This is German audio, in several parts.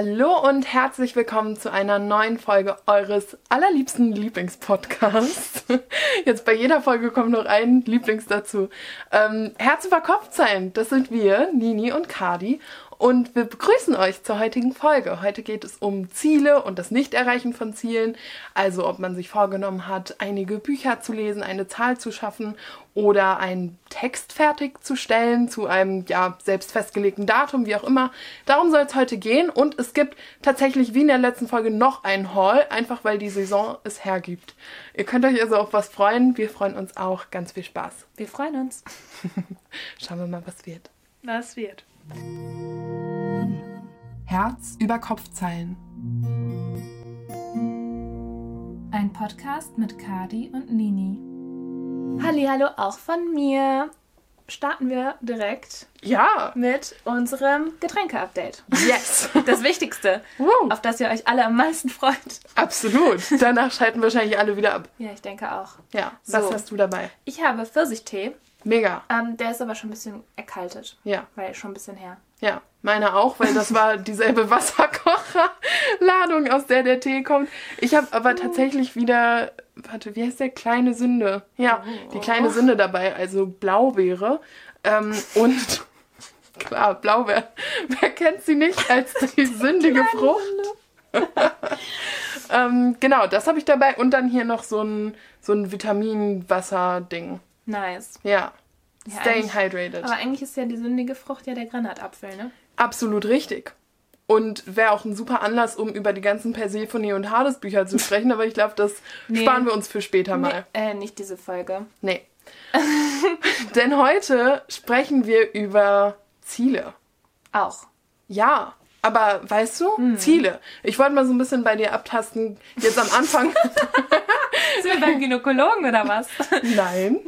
Hallo und herzlich willkommen zu einer neuen Folge eures allerliebsten Lieblingspodcasts. Jetzt bei jeder Folge kommt noch ein Lieblings dazu. Ähm, Herz über Kopf sein, das sind wir, Nini und Kadi. Und wir begrüßen euch zur heutigen Folge. Heute geht es um Ziele und das Nichterreichen von Zielen. Also ob man sich vorgenommen hat, einige Bücher zu lesen, eine Zahl zu schaffen oder einen Text fertigzustellen zu einem ja selbst festgelegten Datum, wie auch immer. Darum soll es heute gehen. Und es gibt tatsächlich wie in der letzten Folge noch einen Haul, einfach weil die Saison es hergibt. Ihr könnt euch also auf was freuen. Wir freuen uns auch. Ganz viel Spaß. Wir freuen uns. Schauen wir mal, was wird. Was wird? Herz über Kopfzeilen. Ein Podcast mit Kadi und Nini. Hallo auch von mir. Starten wir direkt Ja. mit unserem Getränke-Update. Yes. Das Wichtigste, Wow. auf das ihr euch alle am meisten freut. Absolut. Danach schalten wahrscheinlich alle wieder ab. Ja, ich denke auch. Ja. Was So. hast du dabei? Ich habe Pfirsichtee. Mega. Ähm, der ist aber schon ein bisschen erkaltet, Ja. weil schon ein bisschen her. Ja. Meine auch, weil das war dieselbe Wasserkocherladung, aus der der Tee kommt. Ich habe aber tatsächlich wieder, warte, wie heißt der? Kleine Sünde. Ja, die kleine Sünde dabei, also Blaubeere. Ähm, und klar, Blaubeer. Wer kennt sie nicht als die sündige Frucht? ähm, genau, das habe ich dabei. Und dann hier noch so ein, so ein Vitaminwasser-Ding. Nice. Ja. Ja, Staying hydrated. Aber eigentlich ist ja die sündige Frucht ja der Granatapfel, ne? Absolut richtig. Und wäre auch ein super Anlass, um über die ganzen Persephone und Hades Bücher zu sprechen, aber ich glaube, das Nee. sparen wir uns für später mal. Nee, äh, nicht diese Folge. Nee. Denn heute sprechen wir über Ziele. Auch. Ja, aber weißt du, Hm. Ziele. Ich wollte mal so ein bisschen bei dir abtasten. Jetzt am Anfang. Sind wir beim Gynäkologen oder was? Nein.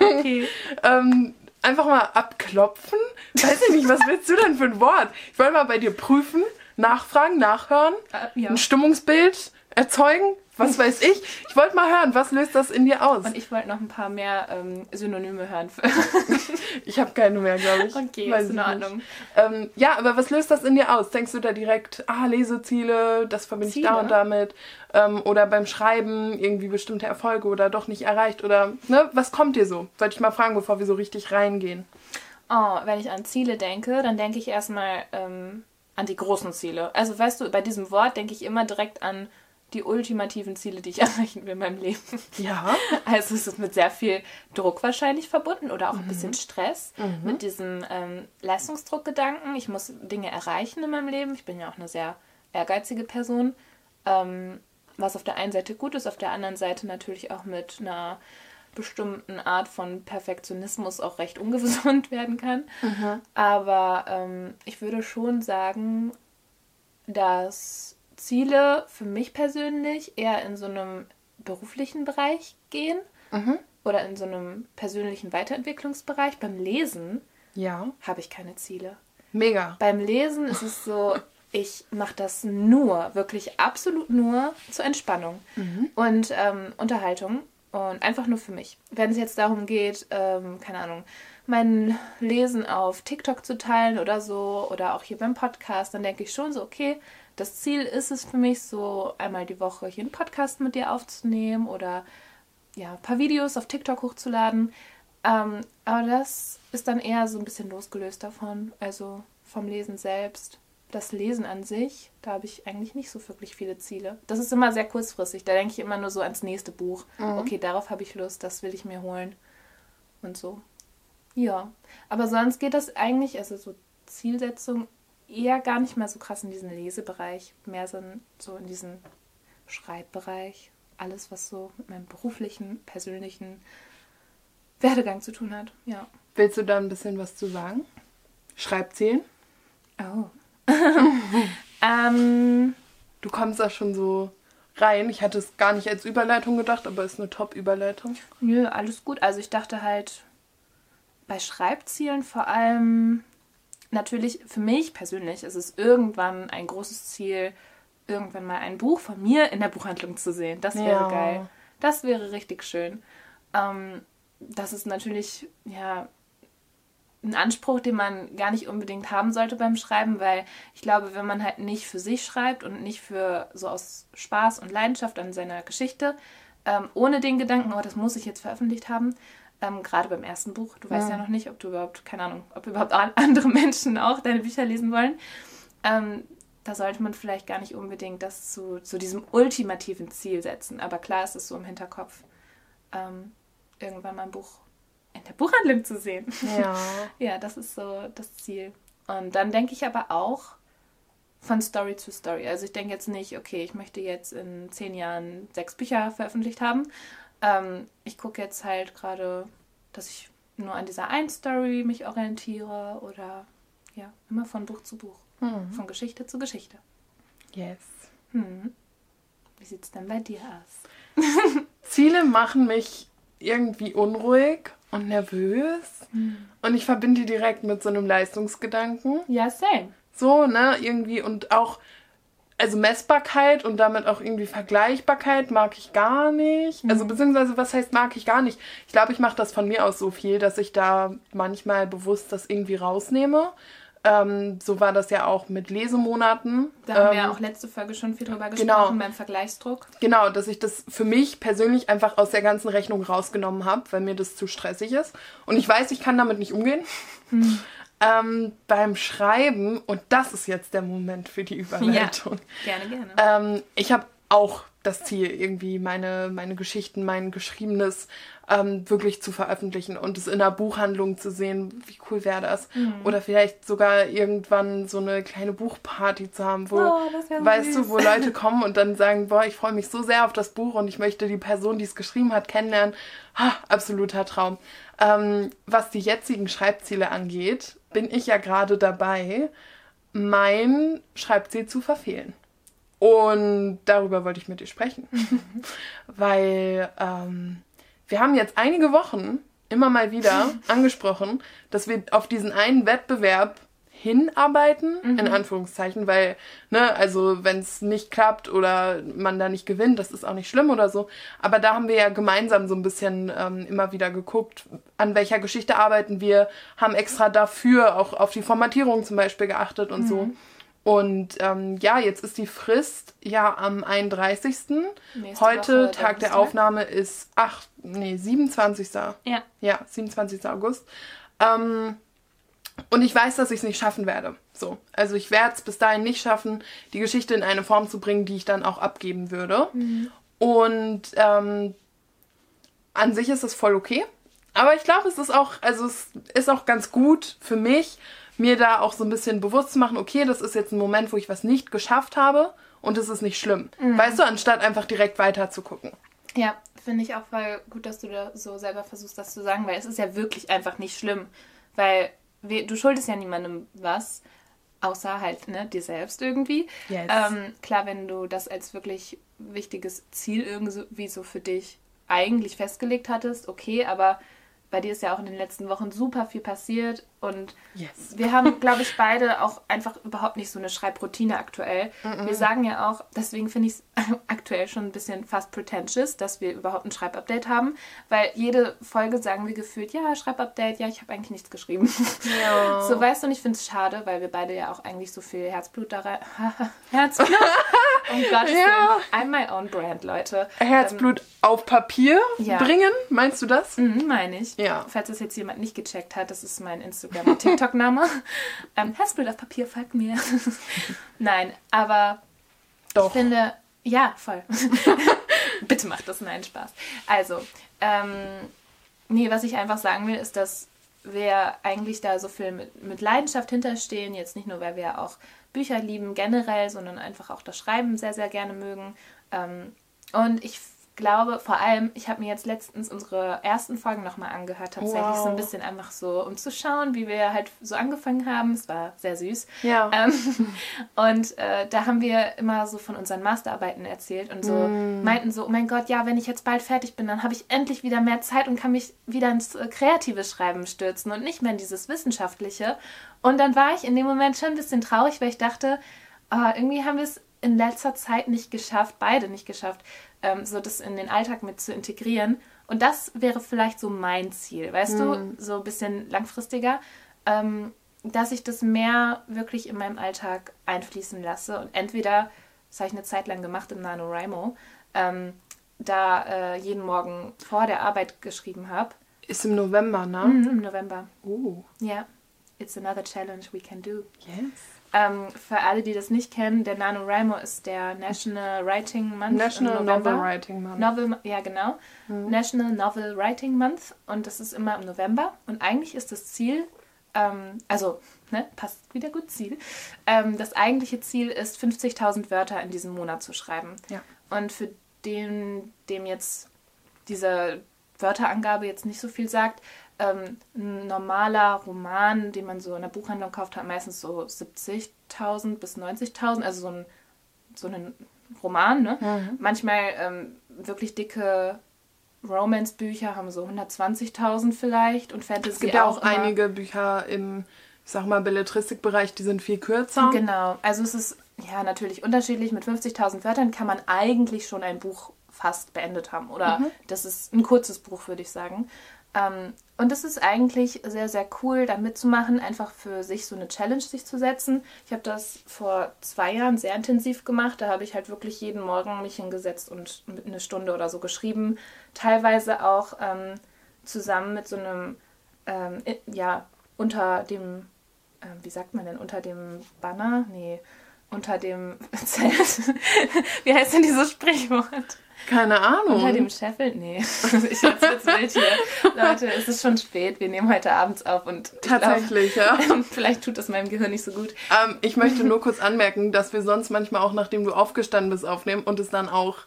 Okay. ähm, einfach mal abklopfen. Weiß ich nicht, was willst du denn für ein Wort? Ich wollte mal bei dir prüfen, nachfragen, nachhören, Äh, ja. ein Stimmungsbild erzeugen. Was weiß ich. Ich wollte mal hören, was löst das in dir aus? Und ich wollte noch ein paar mehr ähm, Synonyme hören. Ich habe keine mehr, glaube ich. okay, Weiß ist in Ordnung. Ähm, ja, aber was löst das in dir aus? Denkst du da direkt, ah, Leseziele, das verbinde ich da und damit? Ähm, oder beim Schreiben irgendwie bestimmte Erfolge oder doch nicht erreicht? Oder, ne, was kommt dir so? Wollte ich mal fragen, bevor wir so richtig reingehen. Oh, wenn ich an Ziele denke, dann denke ich erstmal ähm, an die großen Ziele. Also weißt du, bei diesem Wort denke ich immer direkt an die ultimativen Ziele, die ich erreichen will in meinem Leben. Ja. Also es ist mit sehr viel Druck wahrscheinlich verbunden oder auch ein bisschen Stress mit diesem ähm, Leistungsdruckgedanken. Ich muss Dinge erreichen in meinem Leben. Ich bin ja auch eine sehr ehrgeizige Person. Ähm, was auf der einen Seite gut ist, auf der anderen Seite natürlich auch mit einer bestimmten Art von Perfektionismus auch recht ungesund werden kann. Aber ähm, ich würde schon sagen, dass Ziele für mich persönlich eher in so einem beruflichen Bereich gehen oder in so einem persönlichen Weiterentwicklungsbereich. Beim Lesen Ja. habe ich keine Ziele. Mega. Beim Lesen ist es so, ich mache das nur, wirklich absolut nur zur Entspannung und ähm, Unterhaltung und einfach nur für mich. Wenn es jetzt darum geht, ähm, keine Ahnung, mein Lesen auf TikTok zu teilen oder so oder auch hier beim Podcast, dann denke ich schon so, okay, das Ziel ist es für mich so, einmal die Woche hier einen Podcast mit dir aufzunehmen oder ja, ein paar Videos auf TikTok hochzuladen. Ähm, aber das ist dann eher so ein bisschen losgelöst davon, also vom Lesen selbst. Das Lesen an sich, da habe ich eigentlich nicht so wirklich viele Ziele. Das ist immer sehr kurzfristig. Da denke ich immer nur so ans nächste Buch. Okay, darauf habe ich Lust, das will ich mir holen. Und so. Ja. Aber sonst geht das eigentlich, also so Zielsetzung, eher gar nicht mehr so krass in diesen Lesebereich. Mehr so in, so in diesen Schreibbereich. Alles, was so mit meinem beruflichen, persönlichen Werdegang zu tun hat. Ja. Willst du da ein bisschen was zu sagen? Schreibzielen? Oh. ähm, Du kommst da schon so rein. Ich hatte es gar nicht als Überleitung gedacht, aber ist eine Top-Überleitung. nö, alles gut. Also ich dachte halt bei Schreibzielen vor allem natürlich für mich persönlich ist es irgendwann ein großes Ziel, irgendwann mal ein Buch von mir in der Buchhandlung zu sehen. Das wäre Ja. geil. Das wäre richtig schön. Ähm, das ist natürlich, ja, ein Anspruch, den man gar nicht unbedingt haben sollte beim Schreiben, weil ich glaube, wenn man halt nicht für sich schreibt und nicht für so aus Spaß und Leidenschaft an seiner Geschichte, ähm, ohne den Gedanken, oh, das muss ich jetzt veröffentlicht haben, ähm, gerade beim ersten Buch, du weißt ja. ja noch nicht, ob du überhaupt, keine Ahnung, ob überhaupt andere Menschen auch deine Bücher lesen wollen, ähm, da sollte man vielleicht gar nicht unbedingt das zu, zu diesem ultimativen Ziel setzen. Aber klar ist es so im Hinterkopf, ähm, irgendwann mal ein Buch in der Buchhandlung zu sehen. Ja. ja, das ist so das Ziel. Und dann denke ich aber auch von Story zu Story. Also ich denke jetzt nicht, okay, ich möchte jetzt in zehn Jahren sechs Bücher veröffentlicht haben. Ähm, ich gucke jetzt halt gerade, dass ich nur an dieser einen Story mich orientiere oder ja, immer von Buch zu Buch. Mhm. Von Geschichte zu Geschichte. Yes. Hm. Wie sieht es denn bei dir aus? Ziele machen mich irgendwie unruhig und nervös. Mhm. Und ich verbinde die direkt mit so einem Leistungsgedanken. Ja, same. So, ne, irgendwie und auch, also Messbarkeit und damit auch irgendwie Vergleichbarkeit mag ich gar nicht. Mhm. Also beziehungsweise, was heißt mag ich gar nicht? Ich glaube, ich mache das von mir aus so viel, dass ich da manchmal bewusst das irgendwie rausnehme. Ähm, so war das ja auch mit Lesemonaten. Da haben ähm, wir ja auch letzte Folge schon viel drüber genau. gesprochen genau, beim Vergleichsdruck. Genau, dass ich das für mich persönlich einfach aus der ganzen Rechnung rausgenommen habe, weil mir das zu stressig ist. Und ich weiß, ich kann damit nicht umgehen. Hm. Ähm, beim Schreiben, und das ist jetzt der Moment für die Überleitung. Ja, gerne, gerne. Ähm, ich habe auch das Ziel, irgendwie meine, meine Geschichten, mein Geschriebenes ähm, wirklich zu veröffentlichen und es in einer Buchhandlung zu sehen, wie cool wäre das. Mhm. Oder vielleicht sogar irgendwann so eine kleine Buchparty zu haben, wo, oh, weißt süß. du, wo Leute kommen und dann sagen, boah, ich freue mich so sehr auf das Buch und ich möchte die Person, die es geschrieben hat, kennenlernen. Ha, absoluter Traum. Ähm, was die jetzigen Schreibziele angeht, bin ich ja gerade dabei, mein Schreibziel zu verfehlen. Und darüber wollte ich mit dir sprechen. Weil ähm, wir haben jetzt einige Wochen immer mal wieder angesprochen, dass wir auf diesen einen Wettbewerb hinarbeiten, mhm. in Anführungszeichen, weil, ne, also wenn es nicht klappt oder man da nicht gewinnt, das ist auch nicht schlimm oder so. Aber da haben wir ja gemeinsam so ein bisschen ähm, immer wieder geguckt, an welcher Geschichte arbeiten wir, haben extra dafür auch auf die Formatierung zum Beispiel geachtet und mhm. so. Und ähm, ja, jetzt ist die Frist ja am 31. Nächste Heute, Woche, Tag der Aufnahme, ist 8, nee, 27. Ja. Ja, 27. August. Ähm, und ich weiß, dass ich es nicht schaffen werde. So. Also ich werde es bis dahin nicht schaffen, die Geschichte in eine Form zu bringen, die ich dann auch abgeben würde. Mhm. Und ähm, an sich ist es voll okay. Aber ich glaube, es ist auch, also es ist auch ganz gut für mich, mir da auch so ein bisschen bewusst zu machen, okay, das ist jetzt ein Moment, wo ich was nicht geschafft habe und es ist nicht schlimm. Mhm. Weißt du, anstatt einfach direkt weiter zu gucken. Ja, finde ich auch voll gut, dass du da so selber versuchst, das zu sagen, weil es ist ja wirklich einfach nicht schlimm. Weil du schuldest ja niemandem was, außer halt ne, dir selbst irgendwie. Yes. Ähm, klar, wenn du das als wirklich wichtiges Ziel irgendwie so für dich eigentlich festgelegt hattest, okay, aber bei dir ist ja auch in den letzten Wochen super viel passiert und yes. wir haben, glaube ich, beide auch einfach überhaupt nicht so eine Schreibroutine aktuell. Mm -mm. Wir sagen ja auch, deswegen finde ich es aktuell schon ein bisschen fast pretentious, dass wir überhaupt ein Schreibupdate haben, weil jede Folge sagen wir gefühlt, ja, Schreibupdate, ja, ich habe eigentlich nichts geschrieben. Ja. So weißt du, und ich finde es schade, weil wir beide ja auch eigentlich so viel Herzblut da rein. Herzblut? Oh Gott, ja. I'm my own brand, Leute. Herzblut ähm, auf Papier ja. bringen, meinst du das? Mhm, meine ich. Ja. Falls das jetzt jemand nicht gecheckt hat, das ist mein Instagram- und TikTok-Name. ähm, Herzblut auf Papier, folgt mir. Nein, aber Doch. ich finde, ja, voll. Bitte macht das, nein, Spaß. Also, ähm, nee, was ich einfach sagen will, ist, dass wir eigentlich da so viel mit, mit Leidenschaft hinterstehen. Jetzt nicht nur, weil wir auch Bücher lieben generell, sondern einfach auch das Schreiben sehr, sehr gerne mögen. Ähm, und ich glaube, vor allem, ich habe mir jetzt letztens unsere ersten Folgen nochmal angehört, tatsächlich wow. so ein bisschen einfach so, um zu schauen, wie wir halt so angefangen haben. Es war sehr süß. Ja. Ähm, und äh, da haben wir immer so von unseren Masterarbeiten erzählt und so mm. meinten so, oh mein Gott, ja, wenn ich jetzt bald fertig bin, dann habe ich endlich wieder mehr Zeit und kann mich wieder ins äh, kreative Schreiben stürzen und nicht mehr in dieses wissenschaftliche. Und dann war ich in dem Moment schon ein bisschen traurig, weil ich dachte, oh, irgendwie haben wir es in letzter Zeit nicht geschafft, beide nicht geschafft, ähm, so das in den Alltag mit zu integrieren. Und das wäre vielleicht so mein Ziel, weißt mm. du, so ein bisschen langfristiger. ähm, dass ich das mehr wirklich in meinem Alltag einfließen lasse. Und entweder, das habe ich eine Zeit lang gemacht im NaNoWriMo, ähm, da äh, jeden Morgen vor der Arbeit geschrieben habe. Ist im November, ne? Mhm, Im November. Oh, Ja. It's another challenge we can do. yes. Ähm, für alle, die das nicht kennen, der NaNoWriMo ist der National Writing Month National im November. Novel Writing Month. Novel, ja genau. National Novel Writing Month und das ist immer im November. Und eigentlich ist das Ziel, ähm, also ne, passt wieder gut Ziel. Ähm, das eigentliche Ziel ist 50.000 Wörter in diesem Monat zu schreiben. Ja. Und für den, dem jetzt diese Wörterangabe jetzt nicht so viel sagt, ähm, ein normaler Roman, den man so in der Buchhandlung kauft, hat meistens so 70.000 bis 90.000, also so ein, so ein Roman. Ne? Manchmal ähm, wirklich dicke Romance-Bücher haben so 120.000 vielleicht und Fantasy Es gibt ja auch immer- einige Bücher im, ich sag mal, Belletristikbereich, die sind viel kürzer. Genau, also es ist ja natürlich unterschiedlich. Mit 50.000 Wörtern kann man eigentlich schon ein Buch fast beendet haben. Oder das ist ein kurzes Buch, würde ich sagen. Ähm, und es ist eigentlich sehr, sehr cool, da mitzumachen, einfach für sich so eine Challenge sich zu setzen. Ich habe das vor zwei Jahren sehr intensiv gemacht. Da habe ich halt wirklich jeden Morgen mich hingesetzt und eine Stunde oder so geschrieben. Teilweise auch ähm, zusammen mit so einem, ähm, ja, unter dem, ähm, wie sagt man denn, unter dem Banner? Nee, unter dem Zelt. wie heißt denn dieses Sprichwort? Keine Ahnung. Unter dem Scheffel? Nee, ich hab's jetzt wild hier. Leute, es ist schon spät. Wir nehmen heute abends auf und ich Tatsächlich, ja. Glaub, vielleicht tut das meinem Gehirn nicht so gut. Ähm, ich möchte nur kurz anmerken, dass wir sonst manchmal auch, nachdem du aufgestanden bist, aufnehmen und es dann auch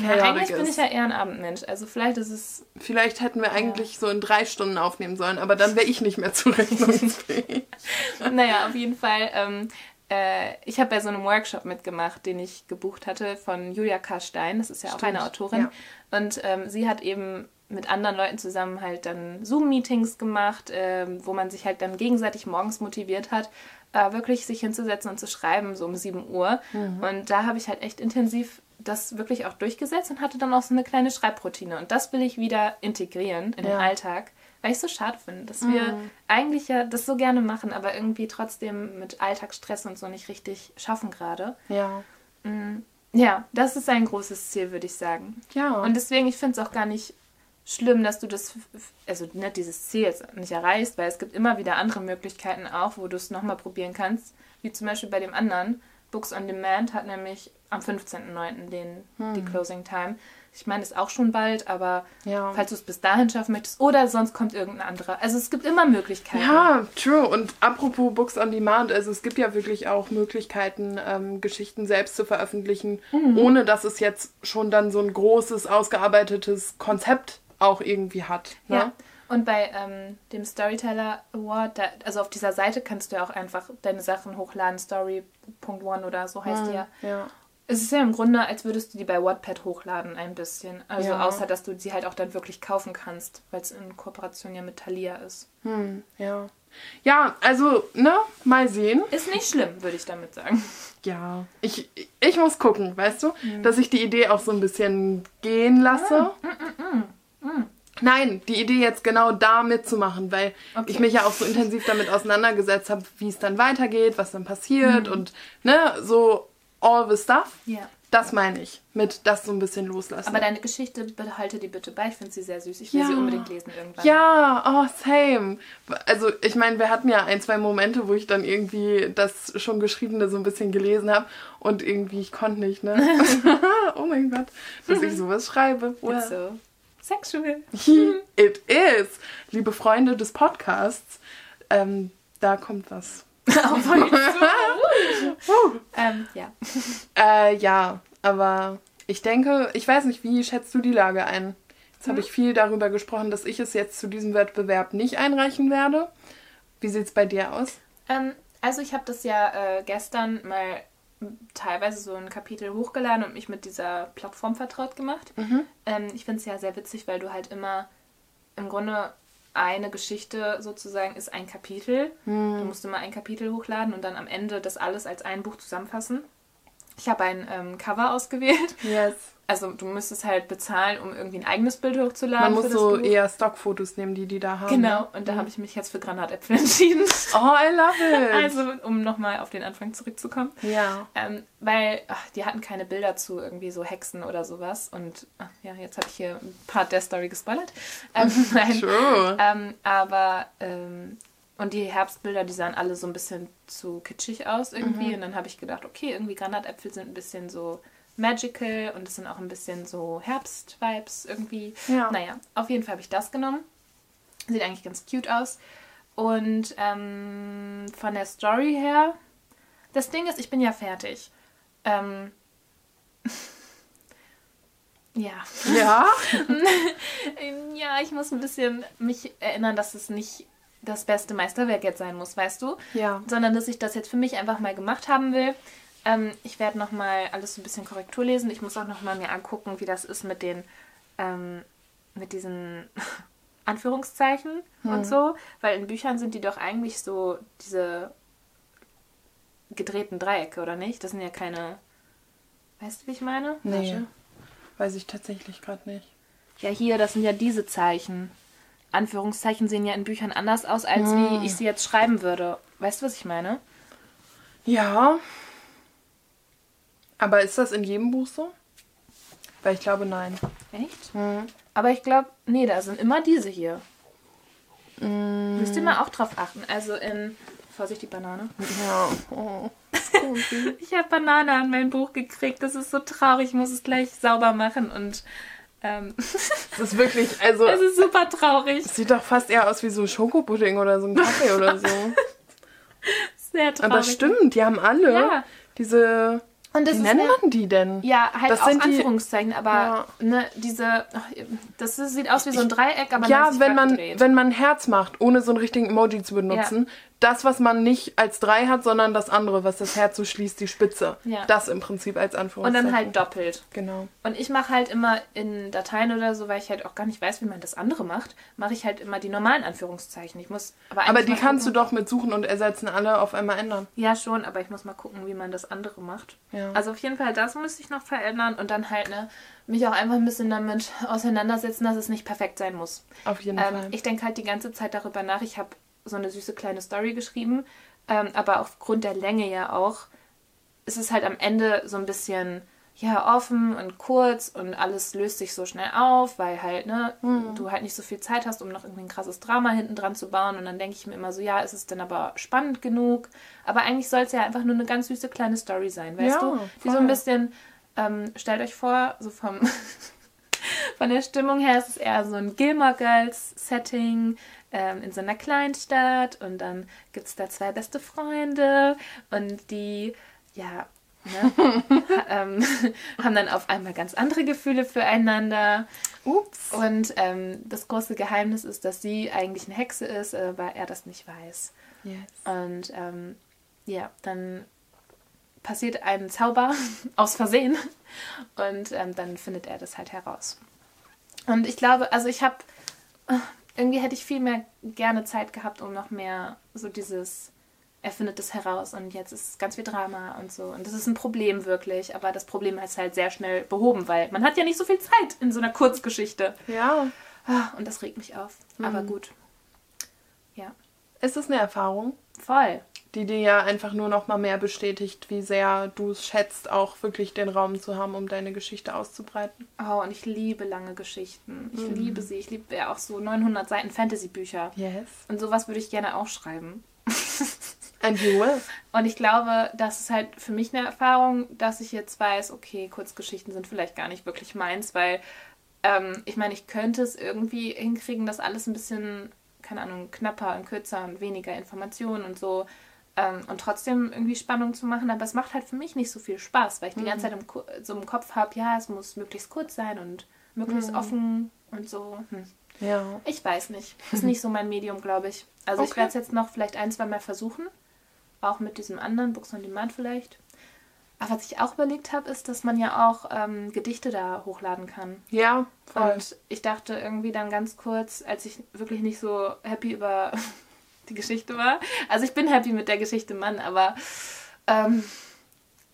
Ja, eigentlich bin ich ist. ja eher ein Abendmensch. Also vielleicht ist es. Vielleicht hätten wir eigentlich so in drei Stunden aufnehmen sollen, aber dann wäre ich nicht mehr zurechnungsfähig. Naja, auf jeden Fall. Ähm, äh, ich habe bei so einem Workshop mitgemacht, den ich gebucht hatte von Julia K. Stein. Das ist ja auch Stimmt, eine Autorin. ja. Und ähm, sie hat eben mit anderen Leuten zusammen halt dann Zoom-Meetings gemacht, ähm, wo man sich halt dann gegenseitig morgens motiviert hat, äh, wirklich sich hinzusetzen und zu schreiben, so um 7 Uhr. Und da habe ich halt echt intensiv das wirklich auch durchgesetzt und hatte dann auch so eine kleine Schreibroutine. Und das will ich wieder integrieren in den Ja. Alltag, weil ich so schade finde, dass wir eigentlich ja das so gerne machen, aber irgendwie trotzdem mit Alltagsstress und so nicht richtig schaffen gerade. Ja. Ja, das ist ein großes Ziel, würde ich sagen. Ja. Und deswegen, ich finde es auch gar nicht schlimm, dass du das, also nicht dieses Ziel jetzt nicht erreichst, weil es gibt immer wieder andere Möglichkeiten auch, wo du es nochmal probieren kannst. Wie zum Beispiel bei dem anderen. Books on Demand hat nämlich am 15.09. den die Closing Time. Ich meine, ist auch schon bald, aber Ja. falls du es bis dahin schaffen möchtest oder sonst kommt irgendein anderer. Also es gibt immer Möglichkeiten. Ja, true. Und apropos Books on Demand, also es gibt ja wirklich auch Möglichkeiten, ähm, Geschichten selbst zu veröffentlichen, Mhm. ohne dass es jetzt schon dann so ein großes, ausgearbeitetes Konzept auch irgendwie hat. Ne? Ja. Und bei ähm, dem Storyteller Award, da, also auf dieser Seite kannst du ja auch einfach deine Sachen hochladen, story.one oder so heißt die ja. Ja. Es ist ja im Grunde, als würdest du die bei Wattpad hochladen, ein bisschen. Also Ja. außer, dass du sie halt auch dann wirklich kaufen kannst, weil es in Kooperation ja mit Thalia ist. Hm, ja. Ja, also, ne, mal sehen. Ist nicht schlimm, würde ich damit sagen. Ja, ich, ich muss gucken, weißt du, Mhm. dass ich die Idee auch so ein bisschen gehen lasse. Ah, Nein, die Idee jetzt genau da mitzumachen, weil Okay. ich mich ja auch so intensiv damit auseinandergesetzt habe, wie es dann weitergeht, was dann passiert Mhm. und ne, so all the stuff. Ja. Das meine ich, mit das so ein bisschen loslassen. Aber deine Geschichte, behalte die bitte bei. Ich finde sie sehr süß. Ich will Ja. sie unbedingt lesen irgendwann. Ja, oh, same. Also, ich meine, wir hatten ja ein, zwei Momente, wo ich dann irgendwie das schon Geschriebene so ein bisschen gelesen habe und irgendwie, ich konnte nicht, ne? oh mein Gott, dass ich sowas schreibe. Well, It's so sexual. it is. Liebe Freunde des Podcasts, ähm, da kommt was. Ähm, ja. Äh, ja, aber ich denke, ich weiß nicht, wie schätzt du die Lage ein? Jetzt habe ich viel darüber gesprochen, dass ich es jetzt zu diesem Wettbewerb nicht einreichen werde. Wie sieht es bei dir aus? Ähm, also ich habe das ja äh, gestern mal teilweise so ein Kapitel hochgeladen und mich mit dieser Plattform vertraut gemacht. Ähm, ich finde es ja sehr witzig, weil du halt immer im Grunde eine Geschichte sozusagen ist ein Kapitel. Du musst immer ein Kapitel hochladen und dann am Ende das alles als ein Buch zusammenfassen. Ich habe ein ähm, Cover ausgewählt. Yes. Also du müsstest halt bezahlen, um irgendwie ein eigenes Bild hochzuladen. Man muss so Buch. eher Stockfotos nehmen, die die da haben. Genau, ne? und da habe ich mich jetzt für Granatäpfel entschieden. Oh, I love it. Also, um nochmal auf den Anfang zurückzukommen. Ja. Ähm, weil ach, die hatten keine Bilder zu irgendwie so Hexen oder sowas. Und ach, ja, jetzt habe ich hier ein Part der Story gespoilert. Ähm, nein. True. Ähm, aber, ähm, und die Herbstbilder, die sahen alle so ein bisschen zu kitschig aus irgendwie. Mhm. Und dann habe ich gedacht, okay, irgendwie Granatäpfel sind ein bisschen so magical und es sind auch ein bisschen so Herbst-Vibes irgendwie. Ja. Naja, auf jeden Fall habe ich das genommen. Sieht eigentlich ganz cute aus. Und ähm, von der Story her, das Ding ist, ich bin ja fertig. Ähm, ja. Ja? Ja, ich muss ein bisschen mich erinnern, dass es nicht das beste Meisterwerk jetzt sein muss, weißt du? Ja. Sondern dass ich das jetzt für mich einfach mal gemacht haben will. Ähm, ich werde nochmal alles so ein bisschen Korrektur lesen. Ich muss auch nochmal mir angucken, wie das ist mit den, ähm, mit diesen Anführungszeichen und so. Weil in Büchern sind die doch eigentlich so diese gedrehten Dreiecke, oder nicht? Das sind ja keine. Weißt du, wie ich meine? Nee. Warte. Weiß ich tatsächlich gerade nicht. Ja, hier, das sind ja diese Zeichen. Anführungszeichen sehen ja in Büchern anders aus, als wie ich sie jetzt schreiben würde. Weißt du, was ich meine? Ja. Aber ist das in jedem Buch so? Weil ich glaube, nein. Echt? Aber ich glaube, nee, da sind immer diese hier. Müsst ihr mal auch drauf achten. Also in. Vorsicht, die Banane. Ja. Oh. Ich habe Banane an mein Buch gekriegt. Das ist so traurig. Ich muss es gleich sauber machen und. Ähm, Das ist wirklich, also. es ist super traurig. Sieht doch fast eher aus wie so Schokopudding oder so ein Kaffee oder so. Sehr traurig. Aber stimmt, die haben alle Ja. diese. Und das Wie ist nennt eine- man die denn? Ja, halt Das auch sind die- Anführungszeichen, aber Ja. ne, diese, das sieht aus wie so ein Dreieck, aber Ja, wenn man, wenn man ein Herz macht, ohne so einen richtigen Emoji zu benutzen. Das, was man nicht als drei hat, sondern das andere, was das Herz so schließt, die Spitze. Ja. Das im Prinzip als und Anführungszeichen. dann halt doppelt. Genau. Und ich mache halt immer in Dateien oder so, weil ich halt auch gar nicht weiß, wie man das andere macht, mache ich halt immer die normalen Anführungszeichen. Ich muss aber Aber die kannst du gucken. doch mit Suchen und Ersetzen alle auf einmal ändern. Ja, schon, aber ich muss mal gucken, wie man das andere macht. Ja. Also auf jeden Fall, das müsste ich noch verändern und dann halt ne, mich auch einfach ein bisschen damit auseinandersetzen, dass es nicht perfekt sein muss. Auf jeden Ähm, Fall. ich denke halt die ganze Zeit darüber nach. Ich habe so eine süße kleine Story geschrieben, ähm, aber aufgrund der Länge ja auch, ist es halt am Ende so ein bisschen ja offen und kurz und alles löst sich so schnell auf, weil halt ne du halt nicht so viel Zeit hast, um noch irgendwie ein krasses Drama hinten dran zu bauen. Und dann denke ich mir immer so, ja, ist es denn aber spannend genug? Aber eigentlich soll es ja einfach nur eine ganz süße kleine Story sein, weißt Ja, du? Die so ein bisschen ähm, stellt euch vor, so vom von der Stimmung her ist es eher so ein Gilmore Girls Setting ähm, in so einer Kleinstadt und dann gibt es da zwei beste Freunde und die, ja, ne, ha- ähm, haben dann auf einmal ganz andere Gefühle füreinander. Ups. Und ähm, das große Geheimnis ist, dass sie eigentlich eine Hexe ist, äh, weil er das nicht weiß. Yes. Und ähm, ja, dann passiert ein Zauber aus Versehen und ähm, dann findet er das halt heraus. Und ich glaube, also ich habe, irgendwie hätte ich viel mehr gerne Zeit gehabt, um noch mehr so dieses, er findet es heraus und jetzt ist ganz viel Drama und so. Und das ist ein Problem wirklich, aber das Problem ist halt sehr schnell behoben, weil man hat ja nicht so viel Zeit in so einer Kurzgeschichte. Ja. Ah, Und das regt mich auf. Aber gut. Ja, Es ist eine Erfahrung, voll. Die dir ja einfach nur noch mal mehr bestätigt, wie sehr du es schätzt, auch wirklich den Raum zu haben, um deine Geschichte auszubreiten. Oh, und ich liebe lange Geschichten. Ich liebe sie. Ich liebe ja auch so 900 Seiten Fantasy-Bücher. Yes. Und sowas würde ich gerne auch schreiben. And you will. Und ich glaube, das ist halt für mich eine Erfahrung, dass ich jetzt weiß, okay, Kurzgeschichten sind vielleicht gar nicht wirklich meins, weil ähm, ich meine, ich könnte es irgendwie hinkriegen, dass alles ein bisschen, keine Ahnung, knapper und kürzer und weniger Informationen und so ähm, und trotzdem irgendwie Spannung zu machen, aber es macht halt für mich nicht so viel Spaß, weil ich die ganze Zeit im, so im Kopf habe, ja, es muss möglichst kurz sein und möglichst offen und so. Hm. Ja. Ich weiß nicht. Ist nicht so mein Medium, glaube ich. Also ich Okay. werde es jetzt noch vielleicht ein, zwei Mal versuchen. Auch mit diesem anderen Books on Demand vielleicht. Aber was ich auch überlegt habe, ist, dass man ja auch ähm, Gedichte da hochladen kann. Ja, voll. Und ich dachte irgendwie dann ganz kurz, als ich wirklich nicht so happy über die Geschichte war. Also ich bin happy mit der Geschichte Mann, aber ähm,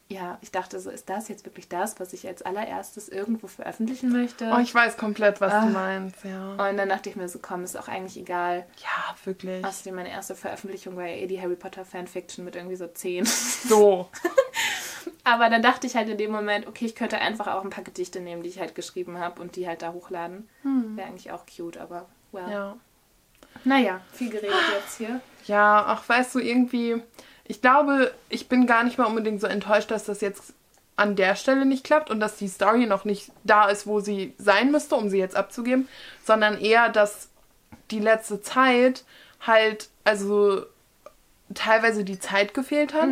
ja, ich dachte so, ist das jetzt wirklich das, was ich als allererstes irgendwo veröffentlichen möchte? Oh, ich weiß komplett, was Ah. du meinst, ja. Und dann dachte ich mir so, komm, ist auch eigentlich egal. Ja, wirklich. Außerdem meine erste Veröffentlichung war ja eh die Harry Potter Fanfiction mit irgendwie so 10. So. Aber dann dachte ich halt in dem Moment, okay, ich könnte einfach auch ein paar Gedichte nehmen, die ich halt geschrieben habe und die halt da hochladen. Wäre eigentlich auch cute, aber well. Ja. Naja, viel geredet jetzt hier. Ja, ach, weißt du, irgendwie, ich glaube, ich bin gar nicht mal unbedingt so enttäuscht, dass das jetzt an der Stelle nicht klappt und dass die Story noch nicht da ist, wo sie sein müsste, um sie jetzt abzugeben, sondern eher, dass die letzte Zeit halt, also teilweise die Zeit gefehlt hat,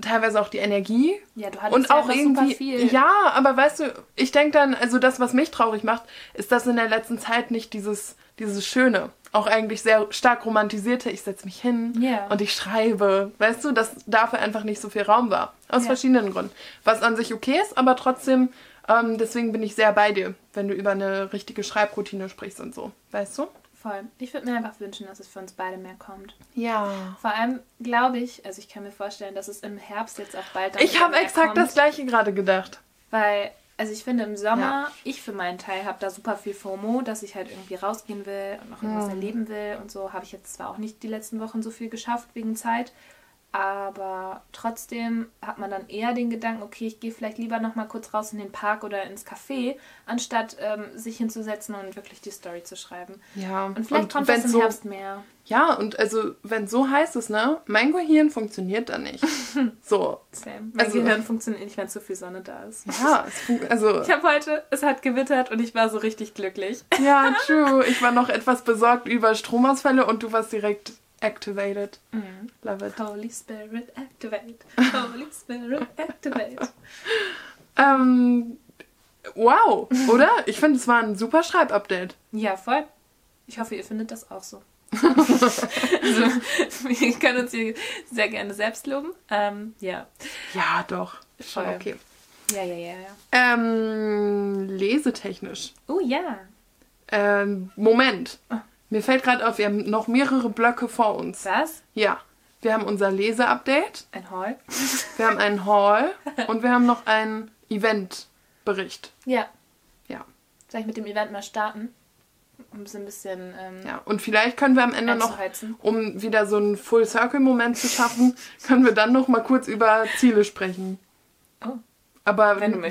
teilweise auch die Energie. Ja, du hattest Und ja auch irgendwie, viel. ja, aber weißt du, ich denke dann, also das, was mich traurig macht, ist, dass in der letzten Zeit nicht dieses, dieses Schöne, auch eigentlich sehr stark romantisierte, ich setze mich hin Ja. und ich schreibe, weißt du, dass dafür einfach nicht so viel Raum war. Aus Ja. verschiedenen Gründen. Was an sich okay ist, aber trotzdem, ähm, deswegen bin ich sehr bei dir, wenn du über eine richtige Schreibroutine sprichst und so, weißt du? Voll. Ich würde mir einfach wünschen, dass es für uns beide mehr kommt. Ja. Vor allem glaube ich, also ich kann mir vorstellen, dass es im Herbst jetzt auch bald Ich habe exakt kommt, das gleiche gerade gedacht. Weil, also ich finde im Sommer, Ja. ich für meinen Teil habe da super viel FOMO, dass ich halt irgendwie rausgehen will und noch irgendwas Mhm. erleben will und so. Habe ich jetzt zwar auch nicht die letzten Wochen so viel geschafft wegen Zeit, aber trotzdem hat man dann eher den Gedanken, okay, ich gehe vielleicht lieber noch mal kurz raus in den Park oder ins Café, anstatt ähm, sich hinzusetzen und wirklich die Story zu schreiben. Ja. Und vielleicht kommt das im so, Herbst mehr. Ja, und also, wenn so heißt es, ne? Mein Gehirn funktioniert dann nicht. So. Same. Mein Also- Gehirn funktioniert nicht, wenn zu viel Sonne da ist. Ja, es also. Ich habe heute, es hat gewittert und ich war so richtig glücklich. Ja, true. Ich war noch etwas besorgt über Stromausfälle und du warst direkt activated. Love it. Holy Spirit activate. Holy Spirit activate. Ähm, wow, oder? Ich finde, es war ein super Schreibupdate. Ja, voll. Ich hoffe, ihr findet das auch so. also, wir können uns hier sehr gerne selbst loben. Ähm, ja. Ja, doch. Ist schon Voll. okay. Ja, ja, ja, ja. Ähm, lesetechnisch. Oh ja. Ähm, Moment. Ah. Mir fällt gerade auf, wir haben noch mehrere Blöcke vor uns. Was? Ja. Wir haben unser Leseupdate, Ein Hall? wir haben einen Haul und wir haben noch einen Eventbericht. Ja. Ja. Soll ich mit dem Event mal starten? Um es ein bisschen ähm, Ja. Und vielleicht können wir am Ende noch, um wieder so einen Full-Circle-Moment zu schaffen, können wir dann noch mal kurz über Ziele sprechen. Aber Wenn wenn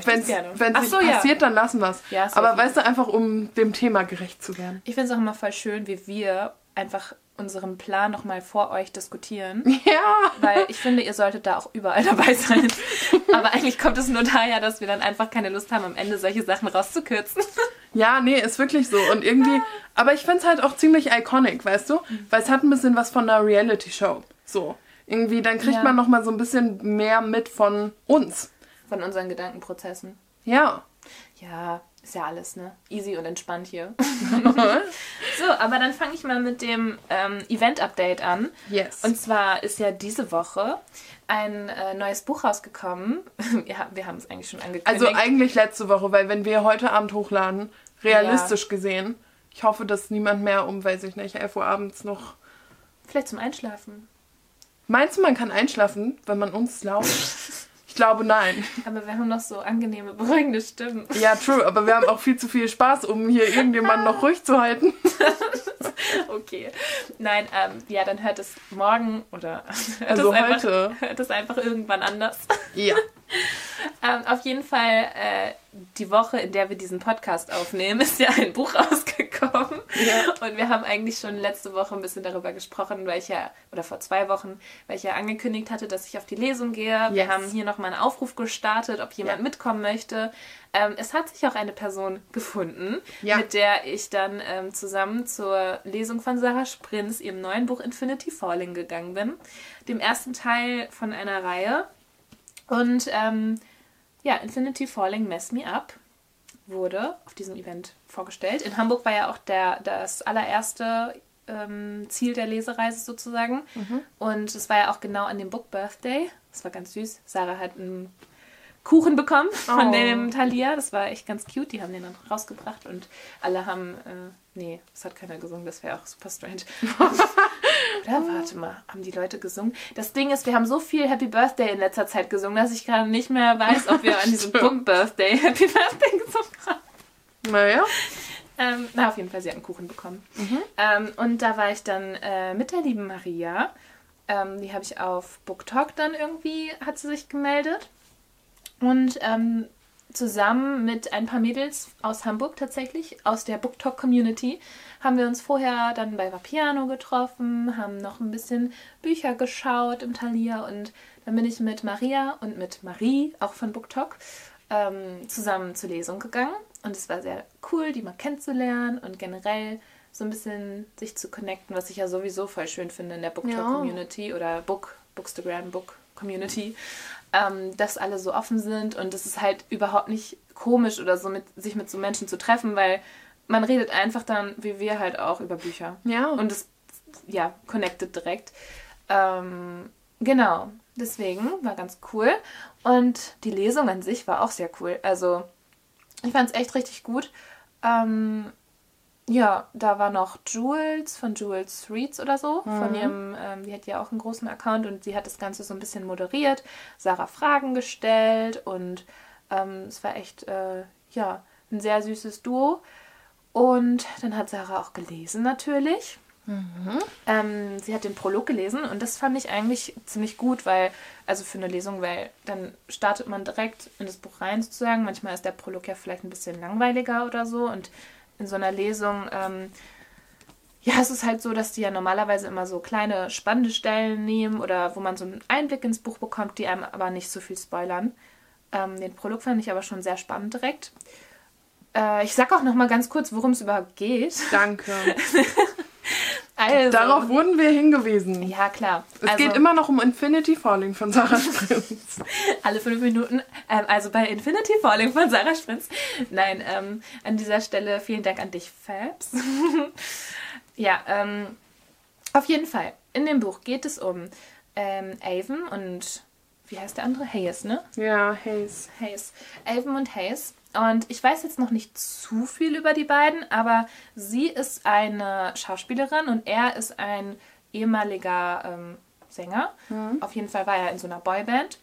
es so, nicht ja. passiert, dann lassen wir es. Ja, Aber weißt du, einfach um dem Thema gerecht zu werden. Ich finde es auch immer voll schön, wie wir einfach unseren Plan nochmal vor euch diskutieren. Ja. Weil ich finde, ihr solltet da auch überall dabei sein. Aber eigentlich kommt es nur daher, dass wir dann einfach keine Lust haben, am Ende solche Sachen rauszukürzen. Ja, nee, ist wirklich so. Und irgendwie, aber ich finde es halt auch ziemlich iconic, weißt du? Weil es hat ein bisschen was von einer Reality-Show. So. Irgendwie, dann kriegt Ja. man noch mal so ein bisschen mehr mit von uns. Von unseren Gedankenprozessen. Ja. Ja, ist ja alles, ne? Easy und entspannt hier. so, aber dann fange ich mal mit dem ähm, Event-Update an. Yes. Und zwar ist ja diese Woche ein äh, neues Buch rausgekommen. ja, wir haben es eigentlich schon angekündigt. also eigentlich letzte Woche, weil wenn wir heute Abend hochladen, realistisch gesehen, ich hoffe, dass niemand mehr um, weiß ich nicht, 11 Uhr abends noch. Vielleicht zum Einschlafen. Meinst du, man kann einschlafen, wenn man uns lauscht? Ich glaube nein. Aber wir haben noch so angenehme, beruhigende Stimmen. Ja, true, aber wir haben auch viel zu viel Spaß, um hier irgendjemanden noch ruhig zu halten. Okay. Nein, ähm, ja, dann hört es morgen oder hört Also es einfach, heute. hört es einfach irgendwann anders. Ja. Ähm, auf jeden Fall, äh, die Woche, in der wir diesen Podcast aufnehmen, ist ja ein Buch rausgekommen. Ja. Und wir haben eigentlich schon letzte Woche ein bisschen darüber gesprochen, weil ich ja, oder vor zwei Wochen, weil ich ja angekündigt hatte, dass ich auf die Lesung gehe. Wir Yes. haben hier nochmal einen Aufruf gestartet, ob jemand Ja. mitkommen möchte. Ähm, es hat sich auch eine Person gefunden, Ja. mit der ich dann ähm, zusammen zur Lesung von Sarah Sprinz, ihrem neuen Buch Infinity Falling, gegangen bin. Dem ersten Teil von einer Reihe. Und ähm, ja, Infinity Falling Mess Me Up wurde auf diesem Event vorgestellt. In Hamburg war ja auch der, das allererste ähm, Ziel der Lesereise sozusagen. Und es war ja auch genau an dem Book Birthday. Das war ganz süß. Sarah hat ein Kuchen bekommen von Oh. dem Thalia. Das war echt ganz cute. Die haben den dann rausgebracht und alle haben. Äh, nee, das hat keiner gesungen. Das wäre auch super strange. Oder warte mal, haben die Leute gesungen? Das Ding ist, wir haben so viel Happy Birthday in letzter Zeit gesungen, dass ich gerade nicht mehr weiß, ob wir an diesem Punkt Birthday Happy Birthday gesungen haben. Naja. Ähm, na, auf jeden Fall, sie hat einen Kuchen bekommen. Ähm, und da war ich dann äh, mit der lieben Maria. Ähm, die habe ich auf BookTalk dann irgendwie, hat sie sich gemeldet. Und ähm, zusammen mit ein paar Mädels aus Hamburg tatsächlich, aus der BookTalk-Community, haben wir uns vorher dann bei Vapiano getroffen, haben noch ein bisschen Bücher geschaut im Thalia und dann bin ich mit Maria und mit Marie, auch von BookTalk, ähm, zusammen zur Lesung gegangen. Und es war sehr cool, die mal kennenzulernen und generell so ein bisschen sich zu connecten, was ich ja sowieso voll schön finde in der BookTalk-Community oder Book, Bookstagram, Book-Community, ähm, dass alle so offen sind und es ist halt überhaupt nicht komisch oder so, mit, sich mit so Menschen zu treffen, weil man redet einfach dann, wie wir halt auch, über Bücher. Ja. Und es, ja, connected direkt. Ähm, genau, deswegen war ganz cool. Und die Lesung an sich war auch sehr cool. Also, ich fand es echt richtig gut. Ähm, ja, da war noch Jules von Jules Reads oder so. Von ihrem, ähm, die hat ja auch einen großen Account und sie hat das Ganze so ein bisschen moderiert, Sarah Fragen gestellt und ähm, es war echt, äh, ja, ein sehr süßes Duo. Und dann hat Sarah auch gelesen natürlich. Ähm, sie hat den Prolog gelesen und das fand ich eigentlich ziemlich gut, weil, also für eine Lesung, weil dann startet man direkt in das Buch rein sozusagen. Manchmal ist der Prolog ja vielleicht ein bisschen langweiliger oder so und in so einer Lesung, ähm, ja, es ist halt so, dass die ja normalerweise immer so kleine spannende Stellen nehmen oder wo man so einen Einblick ins Buch bekommt, die einem aber nicht so viel spoilern. Ähm, den Prolog fand ich aber schon sehr spannend direkt. Äh, ich sag auch noch mal ganz kurz, worum es überhaupt geht. Danke. Also, Darauf wurden wir hingewiesen. ja, klar. Es also, geht immer noch um Infinity Falling von Sarah Prinz. alle fünf Minuten. Ähm, also bei Infinity Falling von Sarah Spritz. Nein, ähm, an dieser Stelle vielen Dank an dich, Fabs. ja, ähm, auf jeden Fall. In dem Buch geht es um ähm, Avon und wie heißt der andere? Hayes, ne? ja, Hayes. Hayes. Avon und Hayes. Und ich weiß jetzt noch nicht zu viel über die beiden, aber sie ist eine Schauspielerin und er ist ein ehemaliger ähm, Sänger. Auf jeden Fall war er in so einer Boyband.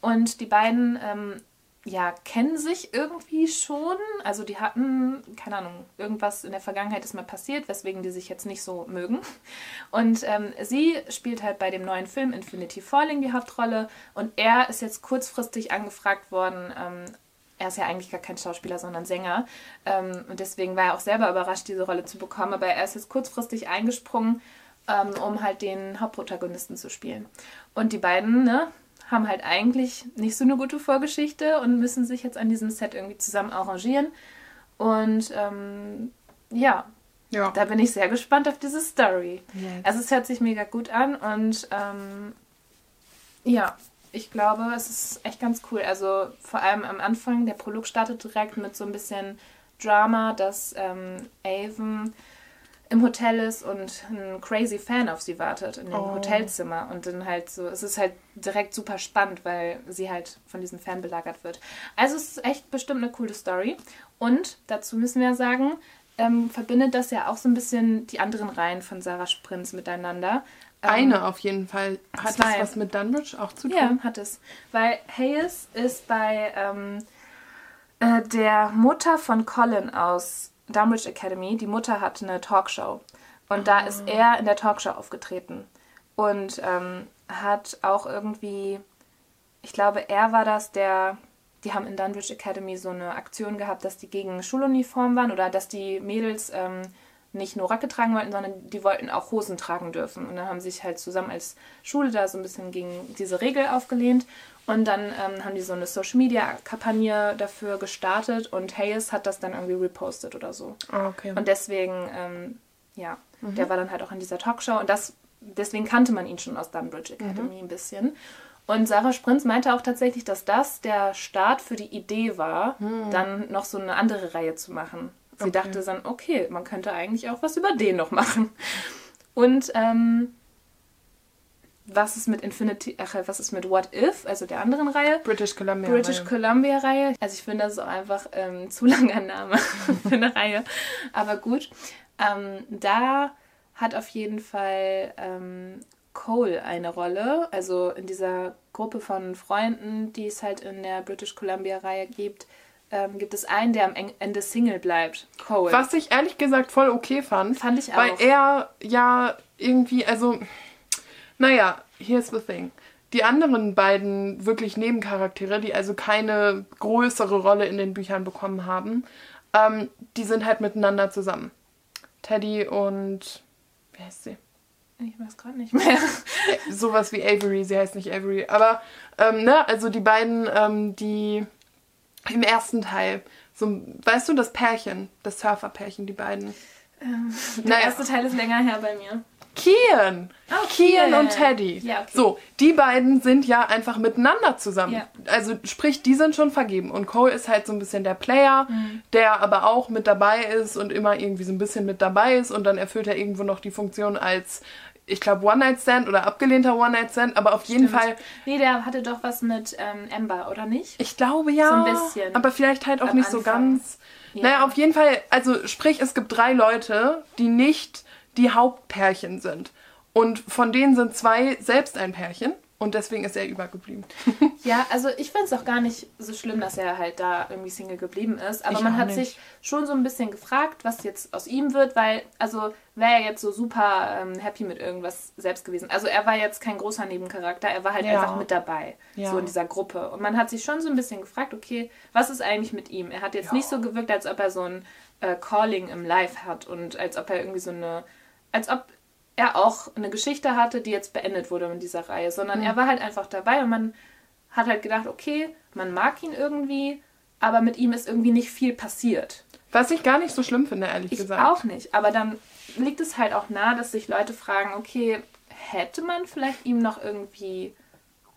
Und die beiden, ähm, ja, kennen sich irgendwie schon. Also die hatten, keine Ahnung, irgendwas in der Vergangenheit ist mal passiert, weswegen die sich jetzt nicht so mögen. Und ähm, sie spielt halt bei dem neuen Film Infinity Falling die Hauptrolle. Und er ist jetzt kurzfristig angefragt worden, ähm, er ist ja eigentlich gar kein Schauspieler, sondern Sänger. Ähm, und deswegen war er auch selber überrascht, diese Rolle zu bekommen. Aber er ist jetzt kurzfristig eingesprungen, ähm, um halt den Hauptprotagonisten zu spielen. Und die beiden, ne, haben halt eigentlich nicht so eine gute Vorgeschichte und müssen sich jetzt an diesem Set irgendwie zusammen arrangieren. Und ähm, ja, Ja. da bin ich sehr gespannt auf diese Story. Yes. Also es hört sich mega gut an und ähm, ja, ich glaube, es ist echt ganz cool. Also vor allem am Anfang, der Prolog startet direkt mit so ein bisschen Drama, dass ähm, Avon im Hotel ist und ein crazy Fan auf sie wartet in dem Oh. Hotelzimmer und dann halt so, es ist halt direkt super spannend, weil sie halt von diesem Fan belagert wird. Also es ist echt bestimmt eine coole Story und dazu müssen wir sagen, ähm, verbindet das ja auch so ein bisschen die anderen Reihen von Sarah Sprinz miteinander. Ähm, Eine auf jeden Fall. Hat zwei. das was mit Dunbridge auch zu tun? ja, hat es. Weil Hayes ist bei ähm, äh, der Mutter von Colin aus Dunbridge Academy. Die Mutter hat eine Talkshow. Und da ist er in der Talkshow aufgetreten. Und ähm, hat auch irgendwie, ich glaube, er war das, der. Die haben in Dunbridge Academy so eine Aktion gehabt, dass die gegen Schuluniform waren oder dass die Mädels ähm, nicht nur Röcke tragen wollten, sondern die wollten auch Hosen tragen dürfen. Und dann haben sie sich halt zusammen als Schule da so ein bisschen gegen diese Regel aufgelehnt. Und dann ähm, haben die so eine Social Media Kampagne dafür gestartet und Hayes hat das dann irgendwie repostet oder so. Ah, okay. Und deswegen, ähm, ja, der war dann halt auch in dieser Talkshow und das, deswegen kannte man ihn schon aus Dunbridge Academy ein bisschen. Und Sarah Sprinz meinte auch tatsächlich, dass das der Start für die Idee war, dann noch so eine andere Reihe zu machen. Sie Okay. dachte dann, okay, man könnte eigentlich auch was über den noch machen. Und ähm, was ist mit Infinity, ach, was ist mit What If, also der anderen Reihe. British Columbia. British Reihe. Columbia Reihe. Also ich finde, das ist auch einfach ähm, zu langer Name für eine Reihe. Aber gut. Ähm, da hat auf jeden Fall ähm, Cole eine Rolle. Also in dieser Gruppe von Freunden, die es halt in der British Columbia Reihe gibt, ähm, gibt es einen, der am Ende Single bleibt. Cole. Was ich ehrlich gesagt voll okay fand. Fand ich Weil auch. er ja irgendwie, also, naja, here's the thing. Die anderen beiden wirklich Nebencharaktere, die also keine größere Rolle in den Büchern bekommen haben, ähm, die sind halt miteinander zusammen. Teddy und, wie heißt sie? Ich weiß gerade nicht mehr. Äh, Sowas wie Avery, sie heißt nicht Avery. Aber, ähm, ne, also die beiden, ähm, die im ersten Teil, so, weißt du, das Pärchen, das Surferpärchen, die beiden. Der Naja. erste Teil ist länger her bei mir. Kian. Oh, Kian Kian. und Teddy. Ja, okay. So, die beiden sind ja einfach miteinander zusammen. Ja. Also sprich, die sind schon vergeben. Und Cole ist halt so ein bisschen der Player, Mhm. der aber auch mit dabei ist und immer irgendwie so ein bisschen mit dabei ist. Und dann erfüllt er irgendwo noch die Funktion als, ich glaube, One-Night-Stand oder abgelehnter One-Night-Stand. Aber auf jeden Fall, Nee, der hatte doch was mit ähm, Amber, oder nicht? ich glaube ja. So ein bisschen. Aber vielleicht halt auch Am nicht so Anfang. ganz. Ja. Naja, auf jeden Fall, also sprich, es gibt drei Leute, die nicht die Hauptpärchen sind. Und von denen sind zwei selbst ein Pärchen. Und deswegen ist er übergeblieben. Ja, also ich finde es auch gar nicht so schlimm, dass er halt da irgendwie Single geblieben ist. Aber Ich man hat nicht. sich schon so ein bisschen gefragt, was jetzt aus ihm wird, weil, also wäre er jetzt so super ähm, happy mit irgendwas selbst gewesen. Also er war jetzt kein großer Nebencharakter, er war halt Ja. einfach mit dabei, Ja. so in dieser Gruppe. Und man hat sich schon so ein bisschen gefragt, okay, was ist eigentlich mit ihm? Er hat jetzt nicht so gewirkt, als ob er so ein äh, Calling im Live hat und als ob er irgendwie so eine, als ob er auch eine Geschichte hatte, die jetzt beendet wurde in dieser Reihe, sondern er war halt einfach dabei und man hat halt gedacht, okay, man mag ihn irgendwie, aber mit ihm ist irgendwie nicht viel passiert. Was ich gar nicht so schlimm finde, ehrlich Ich gesagt. auch nicht, aber dann liegt es halt auch nahe, dass sich Leute fragen, okay, hätte man vielleicht ihm noch irgendwie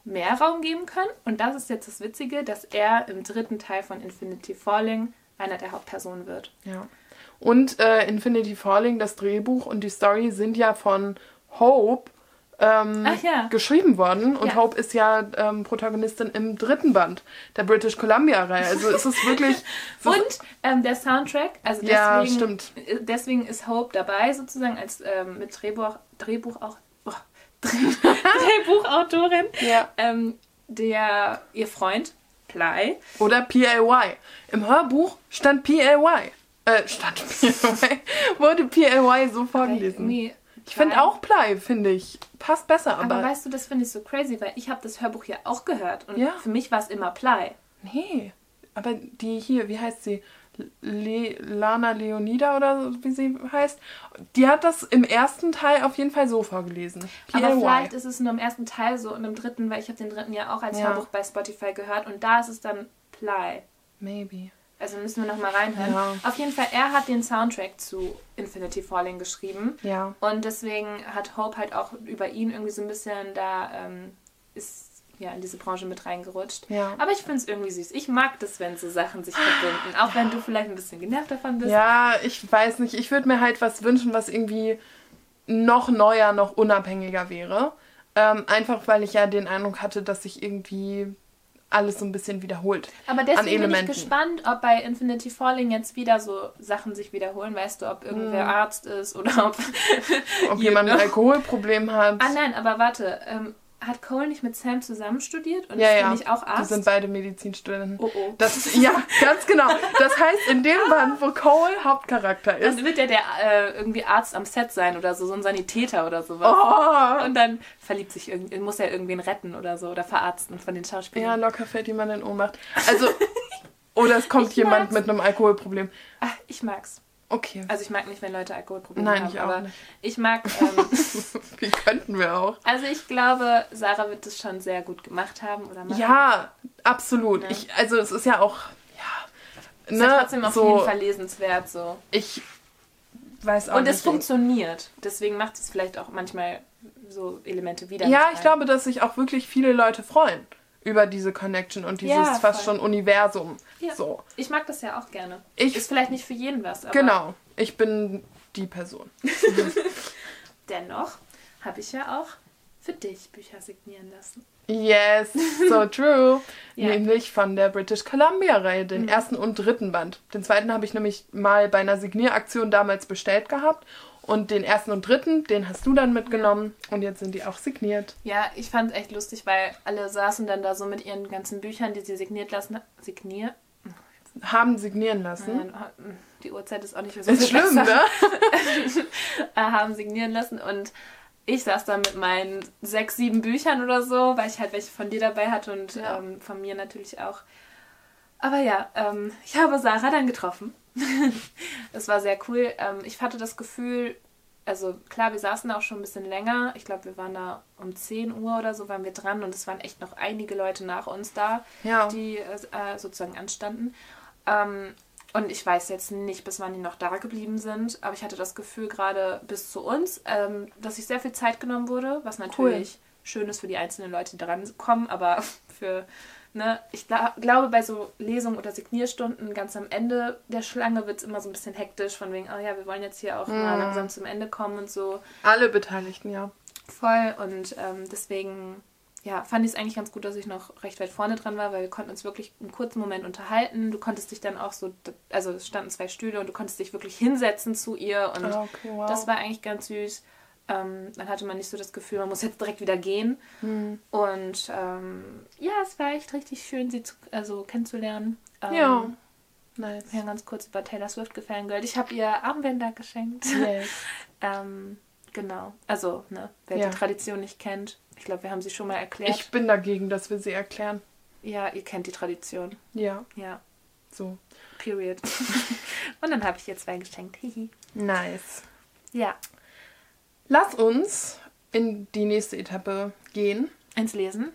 mehr Raum geben können? Und das ist jetzt das Witzige, dass er im dritten Teil von Infinity Falling einer der Hauptpersonen wird. Ja. Und äh, Infinity Falling, das Drehbuch und die Story sind ja von Hope ähm, ja. geschrieben worden. Und Ja. Hope ist ja ähm, Protagonistin im dritten Band der British Columbia-Reihe. Also es ist wirklich. es ist- Und ähm, der Soundtrack, also deswegen, Ja, stimmt. äh, deswegen ist Hope dabei sozusagen als ähm, mit Drehbuch, Drehbuch auch oh, Drehbuchautorin, Ja. ähm, der ihr Freund Ply. Oder PLY. Im Hörbuch stand PLY. Äh, stand PLY. Wurde PLY so vorgelesen. Irgendwie Ich finde auch Ply, finde ich. Passt besser, aber. Aber weißt du, das finde ich so crazy, weil ich habe das Hörbuch ja auch gehört und Ja. für mich war es immer Ply. nee. Aber die hier, wie heißt sie? Le Lana Leonida oder so, wie sie heißt, die hat das im ersten Teil auf jeden Fall so vorgelesen. Aber PLY. vielleicht ist es nur im ersten Teil so und im dritten, weil ich habe den dritten ja auch als Ja. Hörbuch bei Spotify gehört und da ist es dann Ply. Maybe. Also müssen wir nochmal reinhören. Ja. Auf jeden Fall, er hat den Soundtrack zu Infinity Falling geschrieben. Ja. Und deswegen hat Hope halt auch über ihn irgendwie so ein bisschen da ähm, ist ja in diese Branche mit reingerutscht. Ja. Aber ich finde es irgendwie süß. Ich mag das, wenn so Sachen sich verbinden. Auch wenn du vielleicht ein bisschen genervt davon bist. Ja, ich weiß nicht. Ich würde mir halt was wünschen, was irgendwie noch neuer, noch unabhängiger wäre. Ähm, einfach weil ich ja den Eindruck hatte, dass sich irgendwie alles so ein bisschen wiederholt. Aber deswegen bin ich gespannt, ob bei Infinity Falling jetzt wieder so Sachen sich wiederholen. Weißt du, ob irgendwer Hm. Arzt ist oder ob. Ob jemand ein. Alkoholproblem hat. Ah nein, aber warte. Ähm, hat Cole nicht mit Sam zusammen studiert und ja, ist ja. nicht auch Die Arzt? sind beide Medizinstudenten. Oh, oh. Das, ja, ganz genau. Das heißt, in dem Band, wo Cole Hauptcharakter ist. Dann wird ja der äh, irgendwie Arzt am Set sein oder so, so ein Sanitäter oder sowas. Oh, Und dann verliebt sich irgendwie, muss er irgendwen retten oder so oder verarzten von den ja, Schauspielern. locker fällt jemand in Ohnmacht. Also, oder es kommt Ich jemand mag's. mit einem Alkoholproblem. Ach, ich mag's. Okay. Also ich mag nicht, wenn Leute Alkoholprobleme Nein, haben, ich auch aber nicht. ich mag. Ähm, Wie könnten wir auch? also ich glaube, Sarah wird es schon sehr gut gemacht haben oder machen. Ja, absolut. Ne? Ich, also es ist ja auch, ja, ist ne, ja trotzdem auf so, jeden Fall lesenswert so. ich weiß auch Und nicht. es funktioniert. Deswegen macht es vielleicht auch manchmal so Elemente wieder. Ja, ich glaube, dass sich auch wirklich viele Leute freuen über diese Connection und dieses Ja, fast schon Universum. Ja. So, Ich mag das ja auch gerne. Ich- ist vielleicht nicht für jeden was, aber genau. Ich bin die Person. dennoch habe ich ja auch für dich Bücher signieren lassen. Yes, so true. Ja. Nämlich von der British Columbia-Reihe, den Mhm. ersten und dritten Band. Den zweiten habe ich nämlich mal bei einer Signieraktion damals bestellt gehabt. Und den ersten und dritten, den hast du dann mitgenommen. Und jetzt sind die auch signiert. Ja, ich fand es echt lustig, weil alle saßen dann da so mit ihren ganzen Büchern, die sie signiert lassen. Signiert? Haben signieren lassen. Nein, die Uhrzeit ist auch nicht mehr so Ist viel schlimm, besser. ne? äh, haben signieren lassen und ich saß da mit meinen sechs, sieben Büchern oder so, weil ich halt welche von dir dabei hatte und Ja. ähm, von mir natürlich auch. Aber ja, ähm, ich habe Sarah dann getroffen. Es war sehr cool. Ähm, ich hatte das Gefühl, also klar, wir saßen da auch schon ein bisschen länger. Ich glaube, wir waren da um 10 Uhr oder so waren wir dran und es waren echt noch einige Leute nach uns da, Ja. die äh, sozusagen anstanden. Ähm, und ich weiß jetzt nicht, bis wann die noch da geblieben sind, aber ich hatte das Gefühl, gerade bis zu uns, ähm, dass sich sehr viel Zeit genommen wurde, was natürlich schön ist für die einzelnen Leute, die dran kommen, aber für, ne, ich gla glaube, bei so Lesungen oder Signierstunden ganz am Ende der Schlange wird es immer so ein bisschen hektisch, von wegen, oh ja, wir wollen jetzt hier auch mal langsam zum Ende kommen und so. Alle Beteiligten, ja. Voll und ähm, deswegen ja, fand ich es eigentlich ganz gut, dass ich noch recht weit vorne dran war, weil wir konnten uns wirklich einen kurzen Moment unterhalten. Du konntest dich dann auch so, also es standen zwei Stühle und du konntest dich wirklich hinsetzen zu ihr und Ah, okay, wow. das war eigentlich ganz süß. Ähm, dann hatte man nicht so das Gefühl, man muss jetzt direkt wieder gehen. Hm. Und ähm, ja, es war echt richtig schön, sie zu, also kennenzulernen. Ähm, Ja. Nice. Wir haben ganz kurz über Taylor Swift gefangirlt. Ich habe ihr Armbänder geschenkt. Yes. Ähm, genau. Also, ne, wer Ja. die Tradition nicht kennt, ich glaube, wir haben sie schon mal erklärt. Ich bin dagegen, dass wir sie erklären. ja, ihr kennt die Tradition. Ja, Ja, so. period. Und dann habe ich ihr zwei geschenkt. Hihi. Nice. Ja, Lass uns in die nächste Etappe gehen. ins Lesen.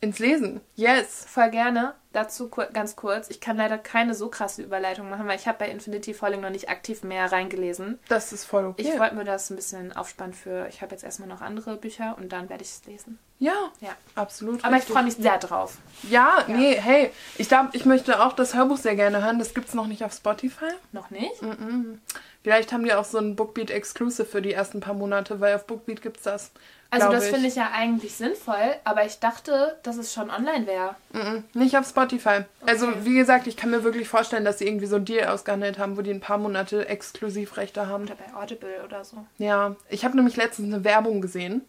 Ins Lesen. Yes. Voll gerne. Dazu kur ganz kurz. Ich kann leider keine so krasse Überleitung machen, weil ich habe bei Infinity Falling noch nicht aktiv mehr reingelesen. Das ist voll okay. Ich wollte mir das ein bisschen aufspannen für. Ich habe jetzt erstmal noch andere Bücher und dann werde ich es lesen. ja, Ja. absolut. Aber ich richtig. freue mich sehr drauf. Ja, nee, hey, ich glaube, ich möchte auch das Hörbuch sehr gerne hören. Das gibt's noch nicht auf Spotify. Noch nicht? Mhm. Vielleicht haben die auch so ein Bookbeat Exclusive für die ersten paar Monate, weil auf Bookbeat gibt's das. Also das finde ich ja eigentlich sinnvoll, aber ich dachte, dass es schon online wäre. Mhm, Nicht auf Spotify. Also, wie gesagt, ich kann mir wirklich vorstellen, dass sie irgendwie so einen Deal ausgehandelt haben, wo die ein paar Monate Exklusivrechte haben. Oder bei Audible oder so. Ja, ich habe nämlich letztens eine Werbung gesehen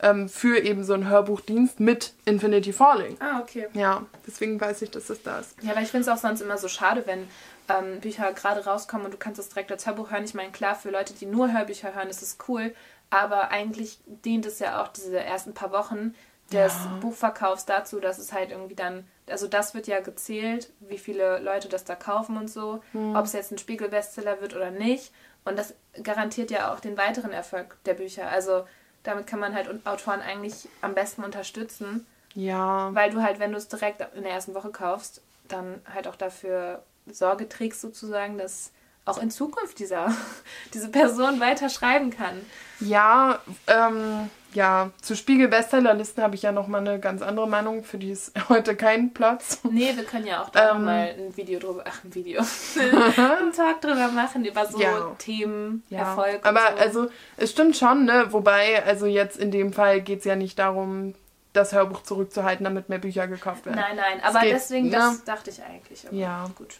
ähm, für eben so einen Hörbuchdienst mit Infinity Falling. Ah, okay. Ja, deswegen weiß ich, dass das da ist. Ja, weil ich finde es auch sonst immer so schade, wenn ähm, Bücher gerade rauskommen und du kannst es direkt als Hörbuch hören. Ich meine, klar, für Leute, die nur Hörbücher hören, ist es cool, aber eigentlich dient es ja auch diese ersten paar Wochen des Ja. Buchverkaufs dazu, dass es halt irgendwie dann, also das wird ja gezählt, wie viele Leute das da kaufen und so, ob es jetzt ein Spiegel-Bestseller wird oder nicht. Und das garantiert ja auch den weiteren Erfolg der Bücher. Also damit kann man halt Autoren eigentlich am besten unterstützen. Ja, Weil du halt, wenn du es direkt in der ersten Woche kaufst, dann halt auch dafür Sorge trägst sozusagen, dass auch in Zukunft dieser, diese Person weiter schreiben kann. ja, ähm, ja, zu Spiegel-Bestsellerlisten habe ich ja nochmal eine ganz andere Meinung, für die ist heute kein Platz. Nee, wir können ja auch da Ähm. mal ein Video drüber, ach, ein Video, einen Talk drüber machen, über so Ja. Themen, Ja, Erfolg aber so. also es stimmt schon, ne? Wobei, also jetzt in dem Fall geht es ja nicht darum, das Hörbuch zurückzuhalten, damit mehr Bücher gekauft werden. Nein, nein, aber geht, deswegen, ne? das dachte ich eigentlich. Ja. Gut.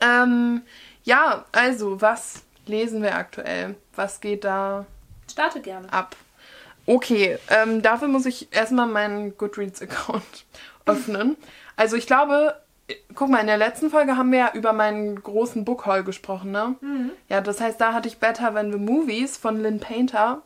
Ähm, ja, also, was lesen wir aktuell? Was geht da Starte gerne. ab? Okay, ähm, dafür muss ich erstmal meinen Goodreads-Account öffnen. Also ich glaube, guck mal, in der letzten Folge haben wir ja über meinen großen Bookhaul gesprochen, ne? Ja, das heißt, da hatte ich Better When the Movies von Lynn Painter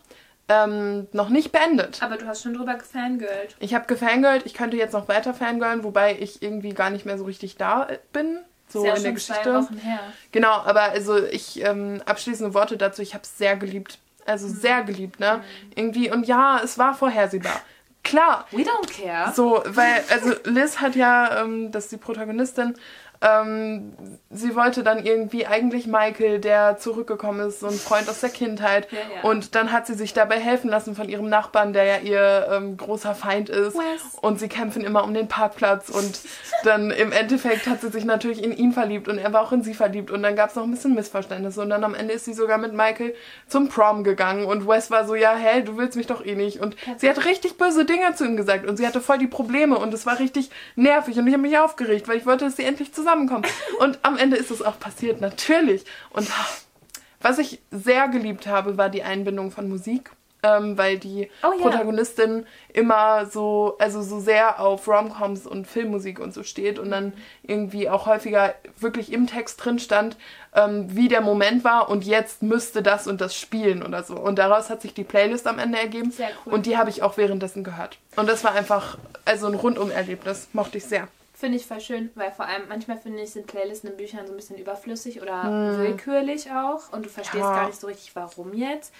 ähm, noch nicht beendet. Aber du hast schon drüber gefangirlt. Ich habe gefangirlt, ich könnte jetzt noch weiter fangirlen, wobei ich irgendwie gar nicht mehr so richtig da bin. So ja in der schon zwei Geschichte. Wochen her. Genau, aber also ich, ähm, abschließende Worte dazu, ich habe es sehr geliebt. Also Mhm. sehr geliebt, ne? Irgendwie, und ja, es war vorhersehbar. klar. We don't care. So, weil, also Liz hat ja, ähm, das ist die Protagonistin, ähm, sie wollte dann irgendwie eigentlich Michael, der zurückgekommen ist, so ein Freund aus der Kindheit. Ja, ja. Und dann hat sie sich dabei helfen lassen von ihrem Nachbarn, der ja ihr ähm, großer Feind ist. Wes. Und sie kämpfen immer um den Parkplatz. Und dann im Endeffekt hat sie sich natürlich in ihn verliebt und er war auch in sie verliebt. Und dann gab es noch ein bisschen Missverständnisse. Und dann am Ende ist sie sogar mit Michael zum Prom gegangen. Und Wes war so, ja, hä, du willst mich doch eh nicht. Und sie hat richtig böse Dinge zu ihm gesagt. Und sie hatte voll die Probleme. Und es war richtig nervig. Und ich habe mich aufgeregt, weil ich wollte, dass sie endlich zusammenkommen. Und am Ende ist es auch passiert, natürlich. Und was ich sehr geliebt habe, war die Einbindung von Musik. Ähm, weil die Oh ja. Protagonistin immer so, also so sehr auf Romcoms und Filmmusik und so steht und dann irgendwie auch häufiger wirklich im Text drin stand, ähm, wie der Moment war und jetzt müsste das und das spielen oder so. Und daraus hat sich die Playlist am Ende ergeben cool. und die habe ich auch währenddessen gehört. Und das war einfach, also ein Rundum-Erlebnis, mochte ich sehr. Finde ich voll schön, weil vor allem manchmal finde ich, sind Playlisten in Büchern so ein bisschen überflüssig oder Hm. willkürlich auch und du verstehst Ja. gar nicht so richtig, warum jetzt.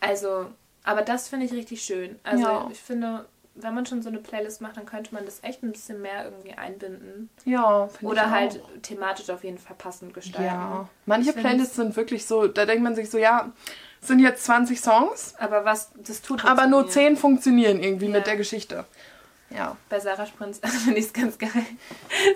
Also, aber das finde ich richtig schön. Also, Ja. ich finde, wenn man schon so eine Playlist macht, dann könnte man das echt ein bisschen mehr irgendwie einbinden. Ja, finde ich Oder auch. halt thematisch auf jeden Fall passend gestalten. Ja, manche Ich Playlists sind wirklich so, da denkt man sich so, ja, es sind jetzt 20 Songs, Aber was, das tut aber nur mit mir. 10 funktionieren irgendwie Ja. mit der Geschichte. Ja. Bei Sarah Sprintz finde ich es ganz geil.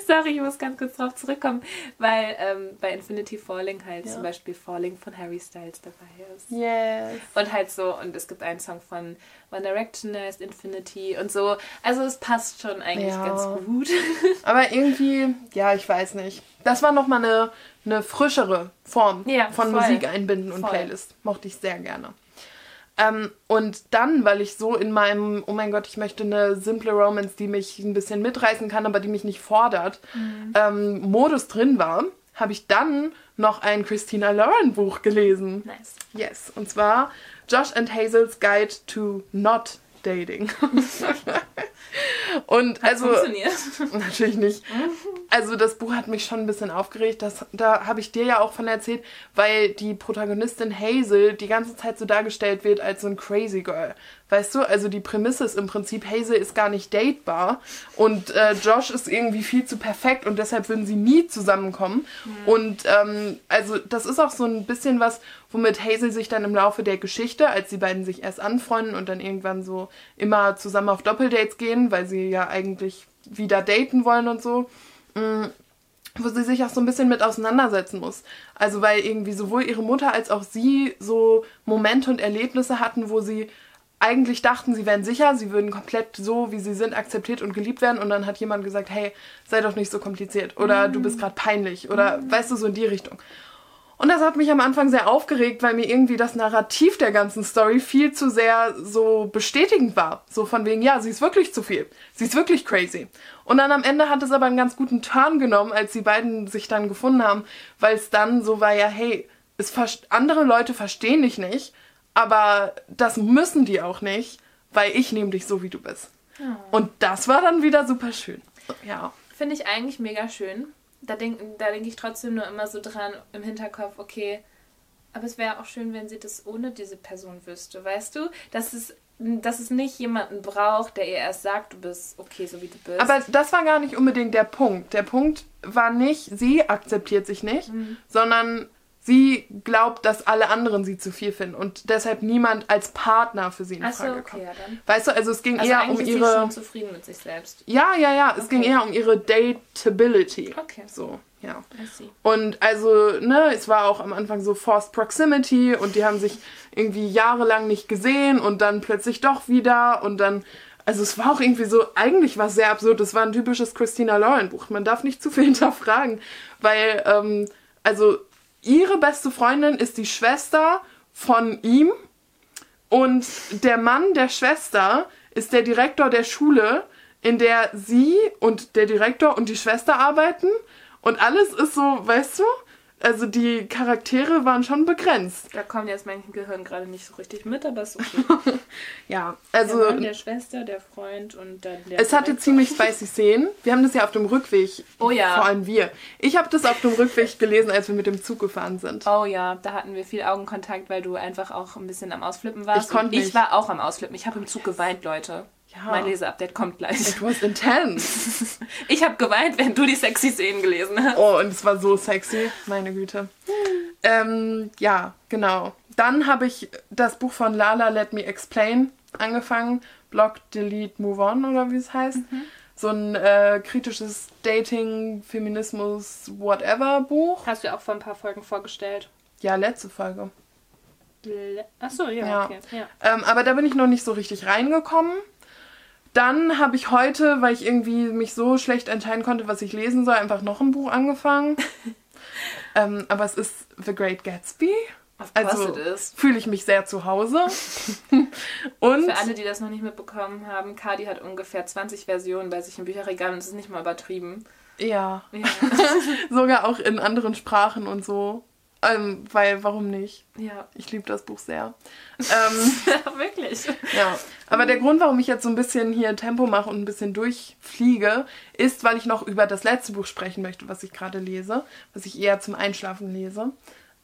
Sorry, ich muss ganz kurz drauf zurückkommen, weil ähm, bei Infinity Falling halt Ja. zum Beispiel Falling von Harry Styles dabei ist. Yes. Und halt so, und es gibt einen Song von One Direction, der heißt Infinity und so. Also es passt schon eigentlich Ja. ganz gut. Aber irgendwie, ja, ich weiß nicht. Das war nochmal eine, eine frischere Form Ja, von voll. Musik einbinden und Voll. Playlist. Mochte ich sehr gerne. Ähm, und dann, weil ich so in meinem, oh mein Gott, ich möchte eine simple Romance, die mich ein bisschen mitreißen kann, aber die mich nicht fordert, Mhm. ähm, Modus drin war, habe ich dann noch ein Christina Lauren Buch gelesen. Nice. Yes, und zwar Josh and Hazel's Guide to Not Dating. und also Funktioniert. natürlich nicht. Also das Buch hat mich schon ein bisschen aufgeregt. Das, da habe ich dir ja auch von erzählt, weil die Protagonistin Hazel die ganze Zeit so dargestellt wird als so ein Crazy Girl. Weißt du, also die Prämisse ist im Prinzip, Hazel ist gar nicht datebar und äh, Josh ist irgendwie viel zu perfekt und deshalb würden sie nie zusammenkommen. Und ähm, also das ist auch so ein bisschen was, womit Hazel sich dann im Laufe der Geschichte, als die beiden sich erst anfreunden und dann irgendwann so immer zusammen auf Doppeldates gehen, weil sie ja eigentlich wieder daten wollen und so, wo sie sich auch so ein bisschen mit auseinandersetzen muss. Also weil irgendwie sowohl ihre Mutter als auch sie so Momente und Erlebnisse hatten, wo sie eigentlich dachten, sie wären sicher, sie würden komplett so, wie sie sind, akzeptiert und geliebt werden. Und dann hat jemand gesagt, hey, sei doch nicht so kompliziert. Oder du bist gerade peinlich. Oder weißt du, so in die Richtung. Und das hat mich am Anfang sehr aufgeregt, weil mir irgendwie das Narrativ der ganzen Story viel zu sehr so bestätigend war. So von wegen, ja, sie ist wirklich zu viel. Sie ist wirklich crazy. Und dann am Ende hat es aber einen ganz guten Turn genommen, als die beiden sich dann gefunden haben, weil es dann so war, ja, hey, es andere Leute verstehen dich nicht, aber das müssen die auch nicht, weil ich nehme dich so, wie du bist. Und das war dann wieder super schön. Ja. Finde ich eigentlich mega schön. Da denke da denk ich trotzdem nur immer so dran im Hinterkopf, okay, aber es wäre auch schön, wenn sie das ohne diese Person wüsste, weißt du? Dass es, dass es nicht jemanden braucht, der ihr erst sagt, du bist okay, so wie du bist. Aber das war gar nicht unbedingt der Punkt. Der Punkt war nicht, sie akzeptiert sich nicht, sondern sie glaubt, dass alle anderen sie zu viel finden und deshalb niemand als Partner für sie in Achso, Frage okay, kommt. ja dann. Weißt du, also es ging Also eher um ist sie ihre. schon zufrieden mit sich selbst. Ja, ja, ja, es ging Okay. eher um ihre Dateability. Okay. So, ja. Und also, ne, es war auch am Anfang so Forced Proximity und die haben sich irgendwie jahrelang nicht gesehen und dann plötzlich doch wieder und dann, also es war auch irgendwie so, eigentlich war es sehr absurd, es war ein typisches Christina Lauren Buch. Man darf nicht zu viel hinterfragen, weil, ähm, also ihre beste Freundin ist die Schwester von ihm und der Mann der Schwester ist der Direktor der Schule, in der sie und der Direktor und die Schwester arbeiten. Und alles ist so, weißt du? Also die Charaktere waren schon begrenzt. Da kommt jetzt mein Gehirn gerade nicht so richtig mit, aber ist okay. Ja, Der also Mann, der Schwester, der Freund und dann der. es hatte ziemlich spicy Szenen. Wir haben das ja auf dem Rückweg, Oh ja. vor allem wir. Ich habe das auf dem Rückweg gelesen, als wir mit dem Zug gefahren sind. Oh ja, da hatten wir viel Augenkontakt, weil du einfach auch ein bisschen am Ausflippen warst. Ich konnte ich war auch am Ausflippen. Ich habe im Zug geweint, Leute. Ja. Mein Leseupdate kommt gleich. It was intense. Ich habe geweint, während du die sexy Szenen gelesen hast. Oh, und es war so sexy. Meine Güte. Ähm, ja, genau. Dann habe ich das Buch von Lala Let Me Explain angefangen. Block, Delete, Move On oder wie es heißt. So ein äh, kritisches Dating, Feminismus, whatever Buch. Hast du auch vor ein paar Folgen vorgestellt. Ja, letzte Folge. Achso, ja, Ja. okay. Ja. Ähm, aber da bin ich noch nicht so richtig reingekommen. Dann habe ich heute, weil ich irgendwie mich so schlecht entscheiden konnte, was ich lesen soll, einfach noch ein Buch angefangen. ähm, aber es ist The Great Gatsby. Also fühle ich mich sehr zu Hause. und Für alle, die das noch nicht mitbekommen haben, Cardi hat ungefähr 20 Versionen bei sich im Bücherregal und das ist nicht mal übertrieben. ja, Ja, sogar auch in anderen Sprachen und so. Ähm, weil, warum nicht? ja. Ich liebe das Buch sehr. Ähm, wirklich. Ja, aber der Grund, warum ich jetzt so ein bisschen hier Tempo mache und ein bisschen durchfliege, ist, weil ich noch über das letzte Buch sprechen möchte, was ich gerade lese, was ich eher zum Einschlafen lese.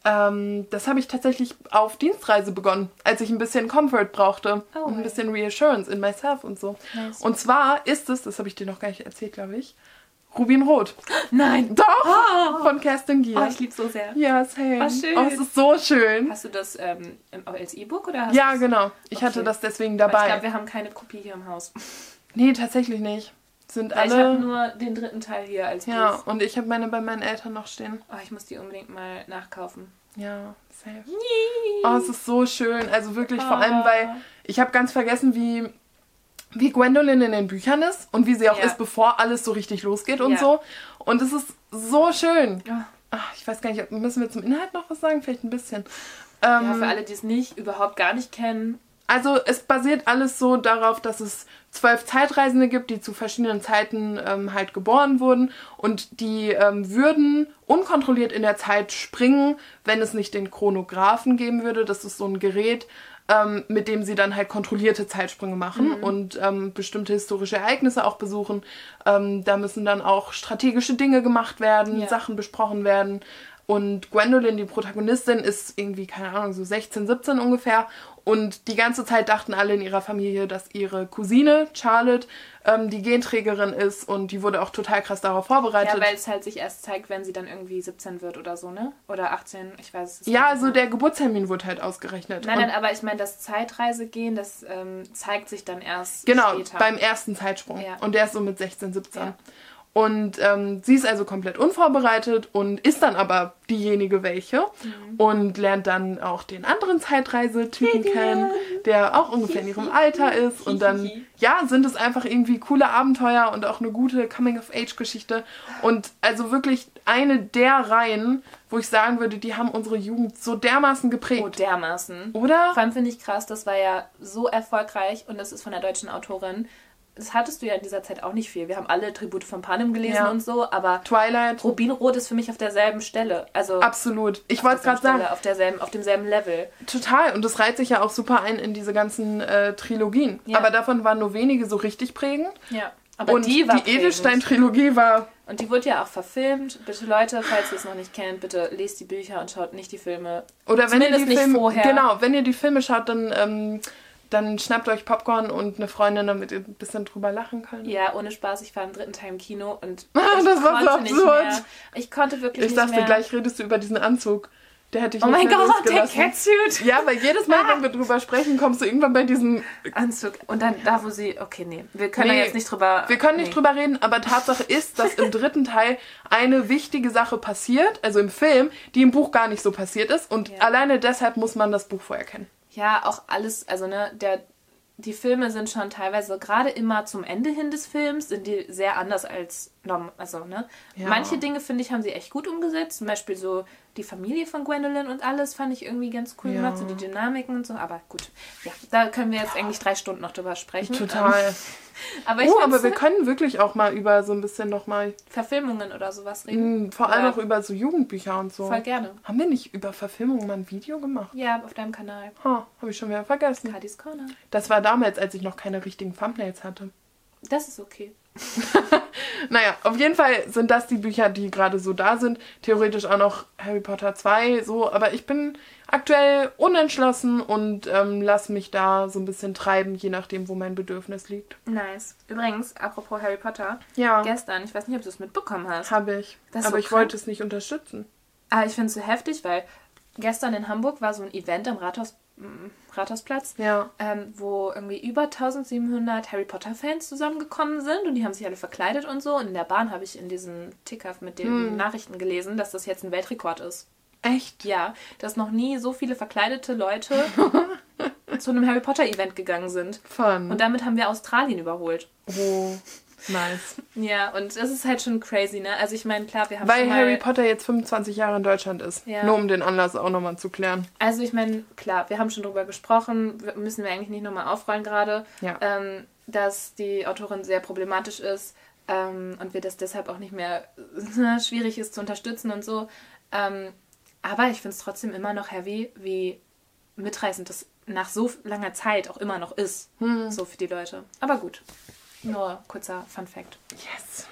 Ähm, das habe ich tatsächlich auf Dienstreise begonnen, als ich ein bisschen Comfort brauchte Oh, und ein bisschen Reassurance in myself und so. Nice. Und zwar ist es, das habe ich dir noch gar nicht erzählt, glaube ich, Rubinrot. Nein. Doch! Oh. Von Kerstin Gier. Oh, ich liebe so sehr. ja, same. Oh, schön. Oh, es ist so schön. Hast du das ähm, als E-Book oder hast Ja, genau. Ich hatte Okay. das deswegen Weil Ich dabei. glaube, wir haben keine Kopie hier im Haus. Nee, tatsächlich nicht. Sind Weil ich habe alle. nur den dritten Teil hier als Ja, Buch. und ich habe meine bei meinen Eltern noch stehen. Oh, ich muss die unbedingt mal nachkaufen. Ja, safe. Oh, es ist so schön. Also wirklich, vor allem, Ah. weil ich habe ganz vergessen, wie, wie Gwendolyn in den Büchern ist und wie sie auch Ja. ist, bevor alles so richtig losgeht und Ja. so. Und es ist so schön. Ja. Ach, ich weiß gar nicht, müssen wir zum Inhalt noch was sagen? Vielleicht ein bisschen. Ja, Ähm, für alle, die es nicht, überhaupt gar nicht kennen. Also es basiert alles so darauf, dass es zwölf Zeitreisende gibt, die zu verschiedenen Zeiten ähm, halt geboren wurden und die ähm, würden unkontrolliert in der Zeit springen, wenn es nicht den Chronographen geben würde. Das ist so ein Gerät, ähm, mit dem sie dann halt kontrollierte Zeitsprünge machen und ähm, bestimmte historische Ereignisse auch besuchen. Ähm, da müssen dann auch strategische Dinge gemacht werden, Ja. Sachen besprochen werden. Und Gwendolyn, die Protagonistin, ist irgendwie, keine Ahnung, so 16, 17 ungefähr. Und die ganze Zeit dachten alle in ihrer Familie, dass ihre Cousine Charlotte ähm, die Genträgerin ist. Und die wurde auch total krass darauf vorbereitet. Ja, weil es halt sich erst zeigt, wenn sie dann irgendwie 17 wird oder so, ne? Oder 18, ich weiß es Ja, nicht. also der Geburtstermin wurde halt ausgerechnet. Nein, nein, aber ich meine, das Zeitreisegehen, das ähm, zeigt sich dann erst Genau, später. beim ersten Zeitsprung. Ja. Und der ist so mit 16, 17. Ja. Und ähm, sie ist also komplett unvorbereitet und ist dann aber diejenige welche Mhm. und lernt dann auch den anderen Zeitreisetypen kennen, der auch ungefähr in ihrem Alter ist. Und dann, ja, sind es einfach irgendwie coole Abenteuer und auch eine gute Coming-of-Age-Geschichte. Und also wirklich eine der Reihen, wo ich sagen würde, die haben unsere Jugend so dermaßen geprägt. Oh, dermaßen. Oder? Vor allem finde ich krass, das war ja so erfolgreich und das ist von der deutschen Autorin. Das hattest du ja in dieser Zeit auch nicht viel. Wir haben alle Tribute von Panem gelesen Ja. und so, aber Twilight. Rubinrot ist für mich auf derselben Stelle. Also Absolut. Ich wollte es gerade sagen. Auf, derselben, auf demselben Level. Total. Und das reiht sich ja auch super ein in diese ganzen äh, Trilogien. Ja. Aber davon waren nur wenige so richtig prägend. Ja. Aber und die die. Edelstein-Trilogie war. Und die wurde ja auch verfilmt. Bitte Leute, falls ihr es noch nicht kennt, bitte lest die Bücher und schaut nicht die Filme. Oder wenn ihr Zumindest die nicht Filme. vorher. Genau, wenn ihr die Filme schaut, dann, ähm, dann schnappt euch Popcorn und eine Freundin, damit ihr ein bisschen drüber lachen könnt. Ja, ohne Spaß, ich war im dritten Teil im Kino und ich das war so konnte nicht absurd. mehr. Ich konnte wirklich Ich nicht dachte, mehr. gleich redest du über diesen Anzug. Der hätte ich oh nicht mein Gott, der. Catsuit! Ja, weil jedes Mal, wenn wir drüber sprechen, kommst du irgendwann bei diesem. Anzug. Und dann da, wo sie. Okay, nee. Wir können Nee, jetzt nicht drüber. Wir können nicht nee. drüber reden, aber Tatsache ist, dass im dritten Teil eine wichtige Sache passiert, also im Film, die im Buch gar nicht so passiert ist. Und Ja. alleine deshalb muss man das Buch vorher kennen. Ja, auch alles. Also, ne, der. Die Filme sind schon teilweise, gerade immer zum Ende hin des Films, sind die sehr anders als. Also, ne? Ja. Manche Dinge, finde ich, haben sie echt gut umgesetzt. Zum Beispiel so die Familie von Gwendolyn und alles fand ich irgendwie ganz cool Ja. gemacht, so die Dynamiken und so. Aber gut, ja, da können wir jetzt eigentlich drei Stunden noch drüber sprechen. Total. Ähm, aber ich Oh, aber wir können wirklich auch mal über so ein bisschen nochmal, Verfilmungen oder sowas reden. vor allem Ja. auch über so Jugendbücher und so. Voll gerne. Haben wir nicht über Verfilmungen mal ein Video gemacht? Ja, auf deinem Kanal. Ha, habe ich schon wieder vergessen. Kadis Corner. Das war damals, als ich noch keine richtigen Thumbnails hatte. Das ist okay. naja, auf jeden Fall sind das die Bücher, die gerade so da sind. Theoretisch auch noch Harry Potter 2, so, aber ich bin aktuell unentschlossen und ähm, lass mich da so ein bisschen treiben, je nachdem, wo mein Bedürfnis liegt. Nice. Übrigens, apropos Harry Potter. Ja. Gestern, ich weiß nicht, ob du es mitbekommen hast. Habe ich. Das aber so ich wollte es nicht unterstützen. Ah, ich finde es so heftig, weil gestern in Hamburg war so ein Event am Rathaus, Rathausplatz, Ja. ähm, wo irgendwie über 1700 Harry Potter Fans zusammengekommen sind und die haben sich alle verkleidet und so. Und in der Bahn habe ich in diesem Ticker mit den Nachrichten gelesen, dass das jetzt ein Weltrekord ist. Echt? Ja, dass noch nie so viele verkleidete Leute zu einem Harry Potter Event gegangen sind. Fun. Und damit haben wir Australien überholt. oh, nice. Ja, und das ist halt schon crazy, ne? Also ich meine, klar, wir haben Weil Harry Potter jetzt 25 Jahre in Deutschland ist. Ja. Nur um den Anlass auch nochmal zu klären. Also ich meine, klar, wir haben schon drüber gesprochen, müssen wir eigentlich nicht nochmal aufrollen gerade, Ja. ähm, dass die Autorin sehr problematisch ist ähm, und wir das deshalb auch nicht mehr schwierig ist zu unterstützen und so. Ähm, aber ich finde es trotzdem immer noch heavy, wie mitreißend das nach so langer Zeit auch immer noch ist. So für die Leute. Aber gut. Nur kurzer Fun Fact. Yes.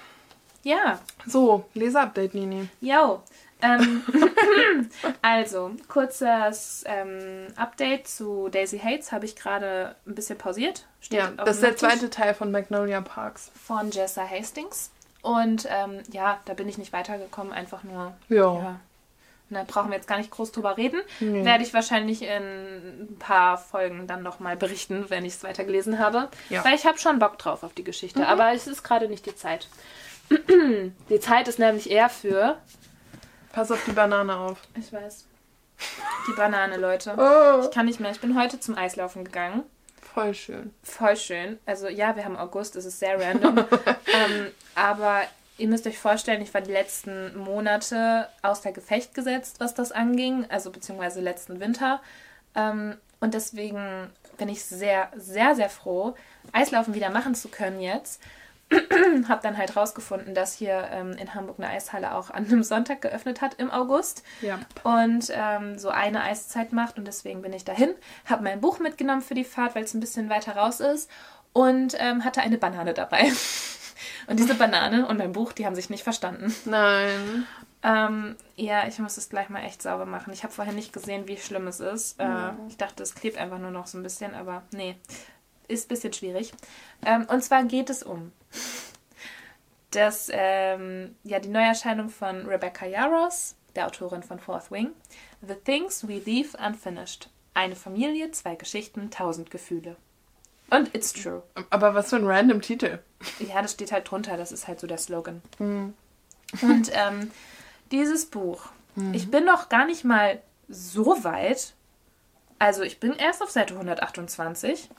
Ja, So, Leseupdate, Nini. Yo. Ähm, also, kurzes ähm, Update zu Daisy Hates habe ich gerade ein bisschen pausiert. Steht Ja, das ist der zweite Teil von Magnolia Parks. Von Jessa Hastings. Und ähm, ja, da bin ich nicht weitergekommen, einfach nur. Ja. Ja. Da brauchen wir jetzt gar nicht groß drüber reden. Nee. Werde ich wahrscheinlich in ein paar Folgen dann nochmal berichten, wenn ich es weitergelesen habe. Ja. Weil ich habe schon Bock drauf auf die Geschichte. Aber es ist gerade nicht die Zeit. die Zeit ist nämlich eher für Pass auf die Banane auf. Ich weiß. Die Banane, Leute. Oh. Ich kann nicht mehr. Ich bin heute zum Eislaufen gegangen. Voll schön. Voll schön. Also ja, wir haben August, es ist sehr random. ähm, aber ihr müsst euch vorstellen, ich war die letzten Monate außer Gefecht gesetzt, was das anging. Also beziehungsweise letzten Winter. Ähm, und deswegen bin ich sehr, sehr, sehr froh, Eislaufen wieder machen zu können jetzt. Hab dann halt rausgefunden, dass hier ähm, in Hamburg eine Eishalle auch an einem Sonntag geöffnet hat im August Ja. und ähm, so eine Eiszeit macht und deswegen bin ich dahin, habe mein Buch mitgenommen für die Fahrt, weil es ein bisschen weiter raus ist und ähm, hatte eine Banane dabei. Und diese Banane und mein Buch, die haben sich nicht verstanden. Nein. Ähm, ja, ich muss es gleich mal echt sauber machen. Ich habe vorher nicht gesehen, wie schlimm es ist. Äh, ich dachte, es klebt einfach nur noch so ein bisschen, aber nee, ist ein bisschen schwierig. Ähm, und zwar geht es um das, ähm, ja, die Neuerscheinung von Rebecca Yaros, der Autorin von Fourth Wing. The Things We Leave Unfinished. Eine Familie, zwei Geschichten, tausend Gefühle. Und it's true. Aber was für ein random Titel. Ja, das steht halt drunter, das ist halt so der Slogan. Und ähm, dieses Buch, ich bin noch gar nicht mal so weit. Also ich bin erst auf Seite 128,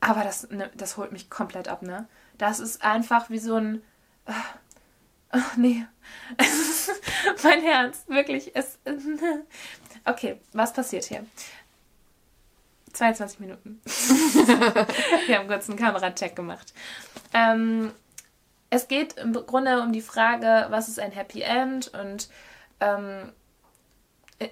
aber das, ne, das holt mich komplett ab, ne? Das ist einfach wie so ein... Ach, nee. mein Herz, wirklich. Es, okay, was passiert hier? 22 Minuten. Wir haben kurz einen Kameracheck gemacht. Ähm, es geht im Grunde um die Frage, was ist ein Happy End und ähm,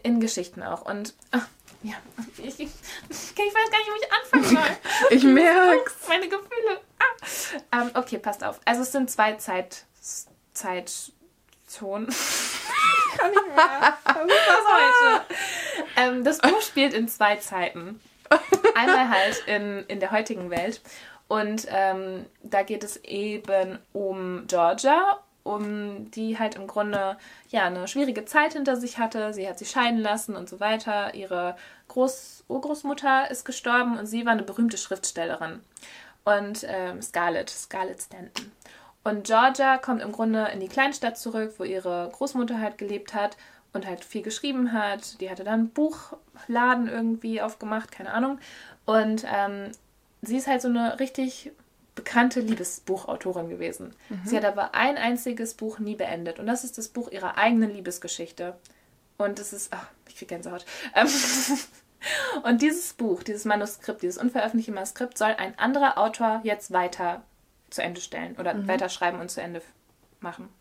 in Geschichten auch. Und ach, ja, ich, ich, ich weiß gar nicht, wo ich anfangen soll. Ich merk's. Meine Gefühle. Ah. Ähm, okay, passt auf. Also es sind zwei Zeit, Zeitzonen. ich kann nicht mehr. Was ist das heute? Ähm, das Buch spielt in zwei Zeiten. Einmal halt in, in der heutigen Welt. Und ähm, da geht es eben um Georgia, um die halt im Grunde ja eine schwierige Zeit hinter sich hatte. Sie hat sich scheiden lassen und so weiter. Ihre Groß Urgroßmutter ist gestorben und sie war eine berühmte Schriftstellerin. Und ähm, Scarlett, Scarlett Stanton. Und Georgia kommt im Grunde in die Kleinstadt zurück, wo ihre Großmutter halt gelebt hat und halt viel geschrieben hat. Die hatte dann einen Buchladen irgendwie aufgemacht, keine Ahnung. Und ähm, sie ist halt so eine richtig bekannte Liebesbuchautorin gewesen. Sie hat aber ein einziges Buch nie beendet. Und das ist das Buch ihrer eigenen Liebesgeschichte. Und es ist, ach, ich krieg Gänsehaut. Ähm, und dieses Buch, dieses Manuskript, dieses unveröffentlichte Manuskript soll ein anderer Autor jetzt weiter zu Ende stellen oder weiterschreiben und zu Ende machen.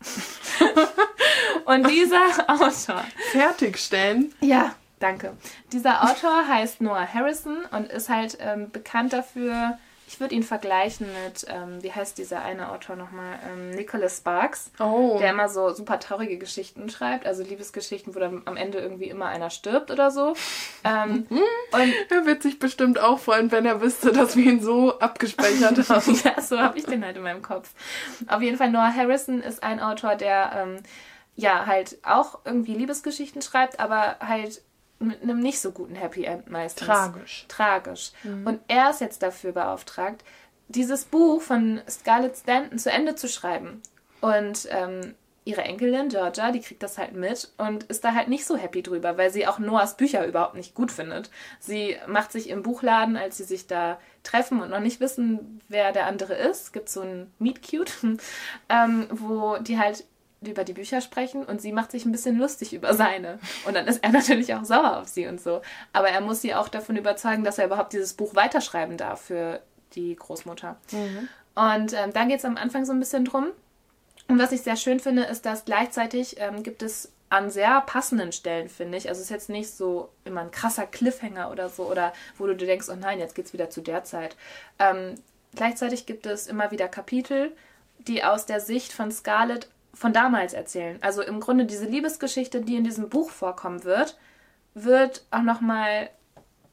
und dieser Autor Fertigstellen. ja, danke. Dieser Autor heißt Noah Harrison und ist halt ähm, bekannt dafür, Ich würde ihn vergleichen mit, ähm, wie heißt dieser eine Autor nochmal? Ähm, Nicholas Sparks, Oh. der immer so super traurige Geschichten schreibt, also Liebesgeschichten, wo dann am Ende irgendwie immer einer stirbt oder so. Ähm, und Er wird sich bestimmt auch freuen, wenn er wüsste, dass wir ihn so abgespeichert haben. ja, so habe ich den halt in meinem Kopf. Auf jeden Fall, Noah Harrison ist ein Autor, der ähm, ja halt auch irgendwie Liebesgeschichten schreibt, aber halt mit einem nicht so guten Happy End meistens. Tragisch. Tragisch. Und er ist jetzt dafür beauftragt, dieses Buch von Scarlett Stanton zu Ende zu schreiben. Und ähm, ihre Enkelin Georgia, die kriegt das halt mit und ist da halt nicht so happy drüber, weil sie auch Noahs Bücher überhaupt nicht gut findet. Sie macht sich im Buchladen, als sie sich da treffen und noch nicht wissen, wer der andere ist, gibt so ein Meet Cute, ähm, wo die halt über die Bücher sprechen und sie macht sich ein bisschen lustig über seine. Und dann ist er natürlich auch sauer auf sie und so. Aber er muss sie auch davon überzeugen, dass er überhaupt dieses Buch weiterschreiben darf für die Großmutter. Und ähm, da geht es am Anfang so ein bisschen drum. Und was ich sehr schön finde, ist, dass gleichzeitig ähm, gibt es an sehr passenden Stellen, finde ich. Also es ist jetzt nicht so immer ein krasser Cliffhanger oder so, oder wo du dir denkst, oh nein, jetzt geht's wieder zu der Zeit. Ähm, gleichzeitig gibt es immer wieder Kapitel, die aus der Sicht von Scarlett von damals erzählen. Also im Grunde diese Liebesgeschichte, die in diesem Buch vorkommen wird, wird auch nochmal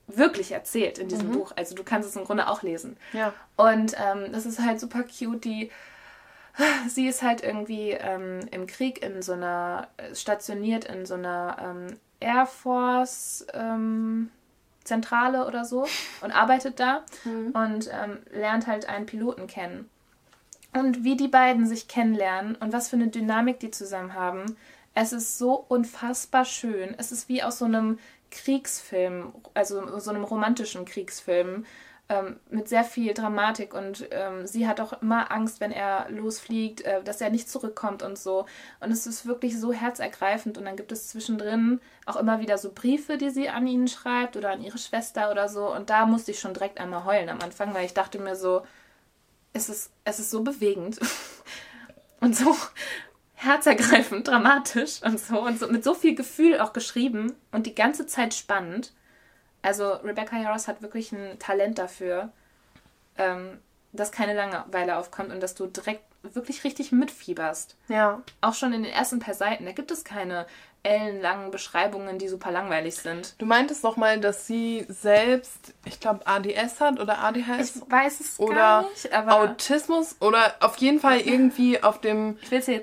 wirklich erzählt in diesem Buch. Also du kannst es im Grunde auch lesen. Ja. Und ähm, das ist halt super cute. Die, sie ist halt irgendwie ähm, im Krieg in so einer, stationiert in so einer ähm, Air Force ähm, Zentrale oder so und arbeitet da und ähm, lernt halt einen Piloten kennen. Und wie die beiden sich kennenlernen und was für eine Dynamik die zusammen haben, es ist so unfassbar schön. Es ist wie aus so einem Kriegsfilm, also so einem romantischen Kriegsfilm ähm, mit sehr viel Dramatik und ähm, sie hat auch immer Angst, wenn er losfliegt, äh, dass er nicht zurückkommt und so. Und es ist wirklich so herzergreifend und dann gibt es zwischendrin auch immer wieder so Briefe, die sie an ihn schreibt oder an ihre Schwester oder so. Und da musste ich schon direkt einmal heulen am Anfang, weil ich dachte mir so, es ist, es ist so bewegend und so herzergreifend, dramatisch und so und so mit so viel Gefühl auch geschrieben und die ganze Zeit spannend. Also Rebecca Yarros hat wirklich ein Talent dafür, ähm, dass keine Langeweile aufkommt und dass du direkt wirklich richtig mitfieberst. Ja. Auch schon in den ersten paar Seiten, da gibt es keine ellenlangen Beschreibungen, die super langweilig sind. Du meintest doch mal, dass sie selbst, ich glaube, ADS hat oder ADHS Ich weiß es oder gar nicht, aber Autismus oder auf jeden Fall irgendwie auf dem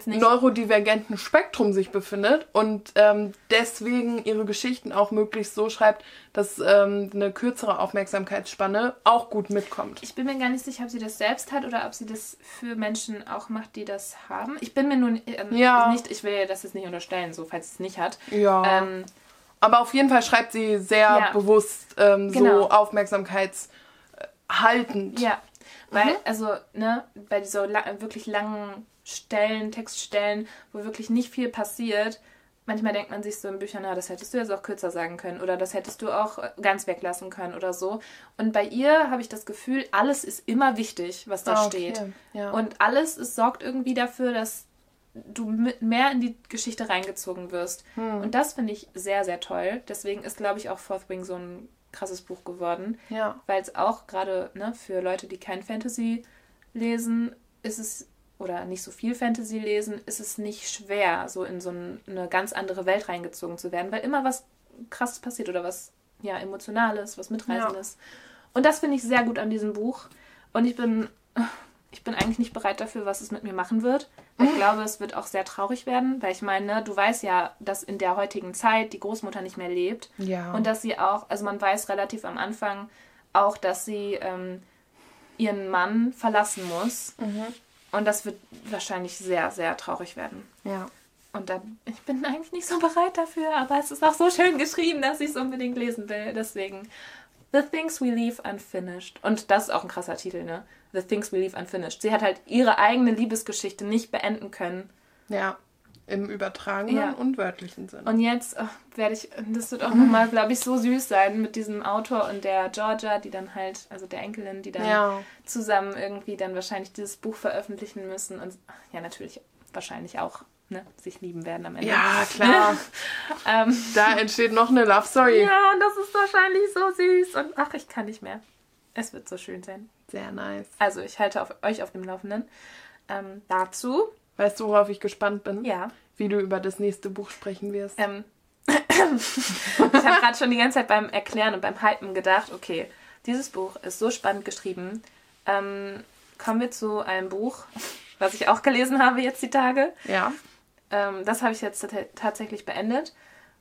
neurodivergenten Spektrum sich befindet und ähm, deswegen ihre Geschichten auch möglichst so schreibt, dass ähm, eine kürzere Aufmerksamkeitsspanne auch gut mitkommt. Ich bin mir gar nicht sicher, ob sie das selbst hat oder ob sie das für Menschen auch macht, die das haben. Ich bin mir nun ähm, Ja. nicht, ich will ihr das jetzt nicht unterstellen, so falls es nicht hat. Ja. Ähm, Aber auf jeden Fall schreibt sie sehr Ja. bewusst ähm, Genau. so aufmerksamkeitshaltend. ja, weil, Mhm. also, ne, bei so la wirklich langen Stellen, Textstellen, wo wirklich nicht viel passiert, manchmal denkt man sich so in Büchern, na, das hättest du jetzt auch kürzer sagen können oder das hättest du auch äh, ganz weglassen können oder so. Und bei ihr habe ich das Gefühl, alles ist immer wichtig, was da Ah, okay. steht. Ja. Und alles es sorgt irgendwie dafür, dass du mehr in die Geschichte reingezogen wirst. Hm. Und das finde ich sehr, sehr toll. Deswegen ist, glaube ich, auch Fourth Wing so ein krasses Buch geworden. ja. Weil es auch gerade ne, für Leute, die kein Fantasy lesen, ist es, oder nicht so viel Fantasy lesen, ist es nicht schwer, so in so ein, eine ganz andere Welt reingezogen zu werden, weil immer was krasses passiert oder was ja emotionales, was mitreißendes. Und das finde ich sehr gut an diesem Buch. Und ich bin, ich bin eigentlich nicht bereit dafür, was es mit mir machen wird. Ich glaube, es wird auch sehr traurig werden, weil ich meine, du weißt ja, dass in der heutigen Zeit die Großmutter nicht mehr lebt. Ja. Und dass sie auch, also man weiß relativ am Anfang auch, dass sie ähm, ihren Mann verlassen muss. Und das wird wahrscheinlich sehr, sehr traurig werden. ja. Und da, ich bin eigentlich nicht so bereit dafür, aber es ist auch so schön geschrieben, dass ich es unbedingt lesen will. Deswegen, The Things We Leave Unfinished. Und das ist auch ein krasser Titel, ne? The Things We Leave Unfinished. Sie hat halt ihre eigene Liebesgeschichte nicht beenden können. Ja. Im übertragenen Ja. und wörtlichen Sinne. Und jetzt ach, werde ich, das wird auch nochmal, glaube ich, so süß sein mit diesem Autor und der Georgia, die dann halt, also der Enkelin, die dann Ja. zusammen irgendwie dann wahrscheinlich dieses Buch veröffentlichen müssen und ja, natürlich wahrscheinlich auch ne, sich lieben werden am Ende. ja, klar. Ähm, da entsteht noch eine Love Story. ja, und das ist wahrscheinlich so süß und ach, ich kann nicht mehr. Es wird so schön sein. Sehr nice. Also ich halte auf, euch auf dem Laufenden. Ähm, dazu. Weißt du, worauf ich gespannt bin? Ja. Wie du über das nächste Buch sprechen wirst. Ähm, ich habe gerade schon die ganze Zeit beim Erklären und beim Hypen gedacht, okay, dieses Buch ist so spannend geschrieben. Ähm, kommen wir zu einem Buch, was ich auch gelesen habe jetzt die Tage. Ja. Ähm, das habe ich jetzt tatsächlich beendet.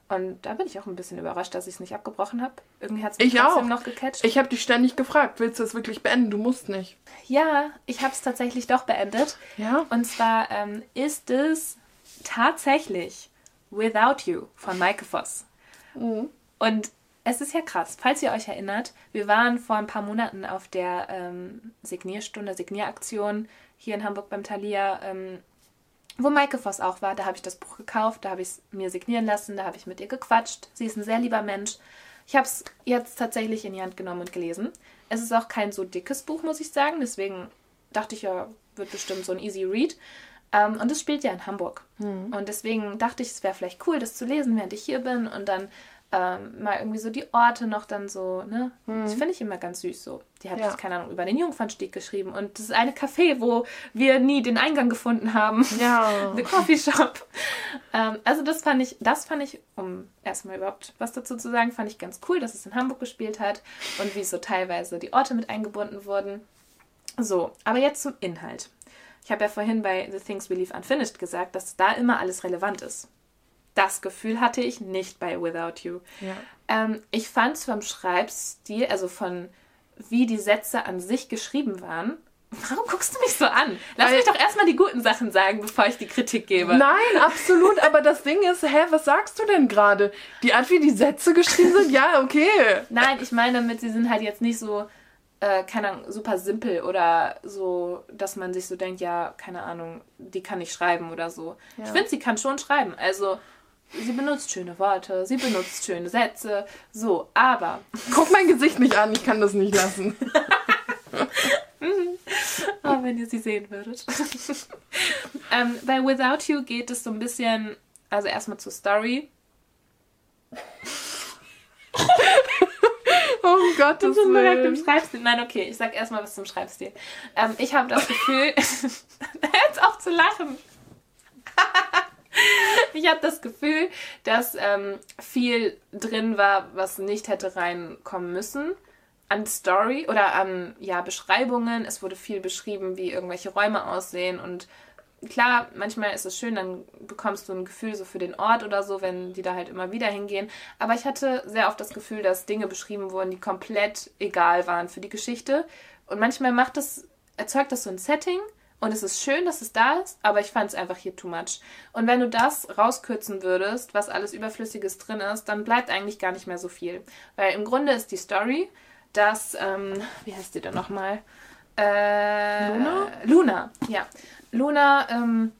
Und da bin ich auch ein bisschen überrascht, dass ich es nicht abgebrochen habe. Irgendwie hat es mich ich trotzdem auch. noch gecatcht. Ich habe dich ständig gefragt, willst du es wirklich beenden? Du musst nicht. Ja, ich habe es tatsächlich doch beendet. Ja. Und zwar ähm, ist es tatsächlich Without You von Maike Voss. Mhm. Und es ist ja krass. Falls ihr euch erinnert, wir waren vor ein paar Monaten auf der ähm, Signierstunde, Signieraktion hier in Hamburg beim Thalia, ähm, wo Maike Voss auch war. Da habe ich das Buch gekauft, da habe ich es mir signieren lassen, da habe ich mit ihr gequatscht. Sie ist ein sehr lieber Mensch. Ich habe es jetzt tatsächlich in die Hand genommen und gelesen. Es ist auch kein so dickes Buch, muss ich sagen. Deswegen dachte ich ja, wird bestimmt so ein easy read. Ähm, und es spielt ja in Hamburg. Mhm. Und deswegen dachte ich, es wäre vielleicht cool, das zu lesen, während ich hier bin. Und dann ähm, mal irgendwie so die Orte noch dann so, ne? Das finde ich immer ganz süß so. Die hat, Ja. keine Ahnung, über den Jungfernstieg geschrieben. Und das ist eine Café, wo wir nie den Eingang gefunden haben. Ja. The Coffee Shop. ähm, also das fand ich, das fand ich, um erstmal überhaupt was dazu zu sagen, fand ich ganz cool, dass es in Hamburg gespielt hat und wie so teilweise die Orte mit eingebunden wurden. So, aber jetzt zum Inhalt. Ich habe ja vorhin bei The Things We Leave Unfinished gesagt, dass da immer alles relevant ist. Das Gefühl hatte ich nicht bei Without You. Ja. Ähm, ich fand es vom Schreibstil, also von wie die Sätze an sich geschrieben waren. Warum guckst du mich so an? Lass Weil- mich doch erstmal die guten Sachen sagen, bevor ich die Kritik gebe. Nein, absolut. Aber das Ding ist, hä, was sagst du denn gerade? Die Art, wie die Sätze geschrieben sind? Ja, okay. Nein, ich meine damit, sie sind halt jetzt nicht so, äh, keine Ahnung, super simpel oder so, dass man sich so denkt, ja, keine Ahnung, die kann nicht schreiben oder so. Ja. Ich finde, sie kann schon schreiben. Also, sie benutzt schöne Worte, sie benutzt schöne Sätze, so, aber Guck mein Gesicht nicht an, ich kann das nicht lassen. Oh, wenn ihr sie sehen würdet. ähm, bei Without You geht es so ein bisschen, also erstmal zur Story. Oh Gott, das bin direkt im. Schreibstil. Nein, okay, ich sag erstmal was zum Schreibstil. Ähm, ich habe das Gefühl, jetzt auf zu lachen. ich habe das Gefühl, dass ähm, viel drin war, was nicht hätte reinkommen müssen. An Story oder an ja, Beschreibungen. Es wurde viel beschrieben, wie irgendwelche Räume aussehen. Und klar, manchmal ist es schön, dann bekommst du ein Gefühl so für den Ort oder so, wenn die da halt immer wieder hingehen. Aber ich hatte sehr oft das Gefühl, dass Dinge beschrieben wurden, die komplett egal waren für die Geschichte. Und manchmal macht das, erzeugt das so ein Setting und es ist schön, dass es da ist, aber ich fand es einfach hier too much. Und wenn du das rauskürzen würdest, was alles Überflüssiges drin ist, dann bleibt eigentlich gar nicht mehr so viel. Weil im Grunde ist die Story, dass, ähm, wie heißt die denn nochmal? Äh, Luna? Luna, ja. Luna ähm,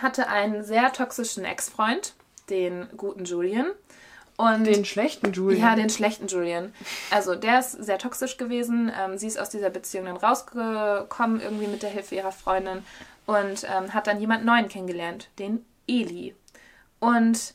hatte einen sehr toxischen Ex-Freund, den guten Julian. Und Den schlechten Julian. ja, den schlechten Julian. Also der ist sehr toxisch gewesen. Ähm, sie ist aus dieser Beziehung dann rausgekommen, irgendwie mit der Hilfe ihrer Freundin und ähm, hat dann jemand Neuen kennengelernt, den Eli. Und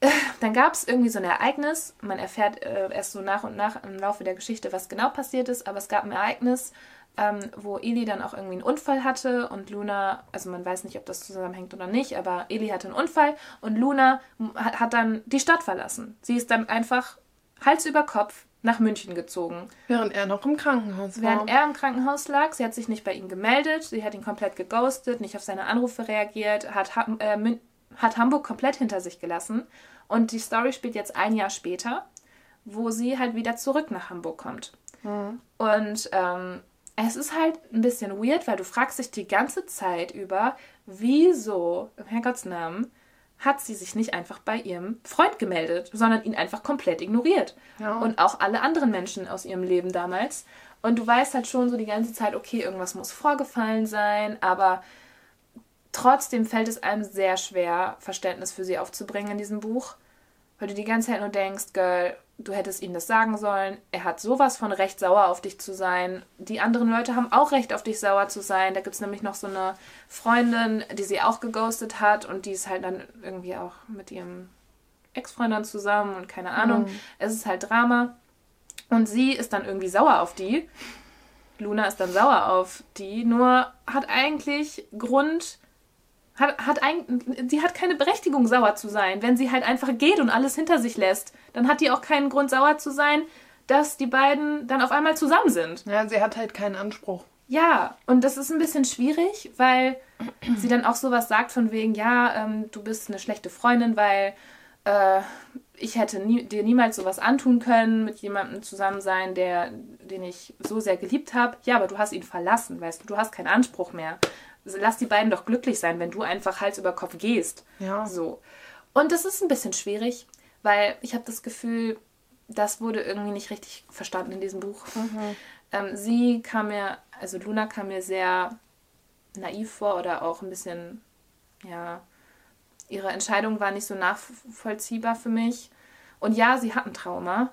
äh, dann gab es irgendwie so ein Ereignis. Man erfährt äh, erst so nach und nach im Laufe der Geschichte, was genau passiert ist, aber es gab ein Ereignis, ähm, wo Eli dann auch irgendwie einen Unfall hatte und Luna, also man weiß nicht, ob das zusammenhängt oder nicht, aber Eli hatte einen Unfall und Luna hat, hat dann die Stadt verlassen. Sie ist dann einfach Hals über Kopf nach München gezogen. Während er noch im Krankenhaus war. Während er im Krankenhaus lag, sie hat sich nicht bei ihm gemeldet, sie hat ihn komplett geghostet, nicht auf seine Anrufe reagiert, hat, äh, hat Hamburg komplett hinter sich gelassen. Und die Story spielt jetzt ein Jahr später, wo sie halt wieder zurück nach Hamburg kommt. Und ähm, es ist halt ein bisschen weird, weil du fragst dich die ganze Zeit über, wieso, im Herrgottsnamen, hat sie sich nicht einfach bei ihrem Freund gemeldet, sondern ihn einfach komplett ignoriert. Ja. Und auch alle anderen Menschen aus ihrem Leben damals. Und du weißt halt schon so die ganze Zeit, okay, irgendwas muss vorgefallen sein, aber trotzdem fällt es einem sehr schwer, Verständnis für sie aufzubringen in diesem Buch. Weil du die ganze Zeit nur denkst, Girl, du hättest ihm das sagen sollen. Er hat sowas von Recht, sauer auf dich zu sein. Die anderen Leute haben auch Recht, auf dich sauer zu sein. Da gibt es nämlich noch so eine Freundin, die sie auch geghostet hat und die ist halt dann irgendwie auch mit ihrem Ex-Freund dann zusammen und keine Ahnung. Es ist halt Drama. Und sie ist dann irgendwie sauer auf die. Luna ist dann sauer auf die, nur hat eigentlich Grund, hat, hat ein, sie hat keine Berechtigung, sauer zu sein. Wenn sie halt einfach geht und alles hinter sich lässt, dann hat die auch keinen Grund, sauer zu sein, dass die beiden dann auf einmal zusammen sind. Ja, sie hat halt keinen Anspruch. Ja, und das ist ein bisschen schwierig, weil sie dann auch sowas sagt von wegen, ja, ähm, du bist eine schlechte Freundin, weil äh, ich hätte nie, dir niemals sowas antun können, mit jemandem zusammen sein, der, den ich so sehr geliebt habe. Ja, aber du hast ihn verlassen, weißt du, du hast keinen Anspruch mehr. Lass die beiden doch glücklich sein, wenn du einfach Hals über Kopf gehst. Ja. So. Und das ist ein bisschen schwierig, weil ich habe das Gefühl, das wurde irgendwie nicht richtig verstanden in diesem Buch. Ähm, sie kam mir, also Luna kam mir sehr naiv vor oder auch ein bisschen, ja, ihre Entscheidung war nicht so nachvollziehbar für mich. Und ja, sie hat ein Trauma.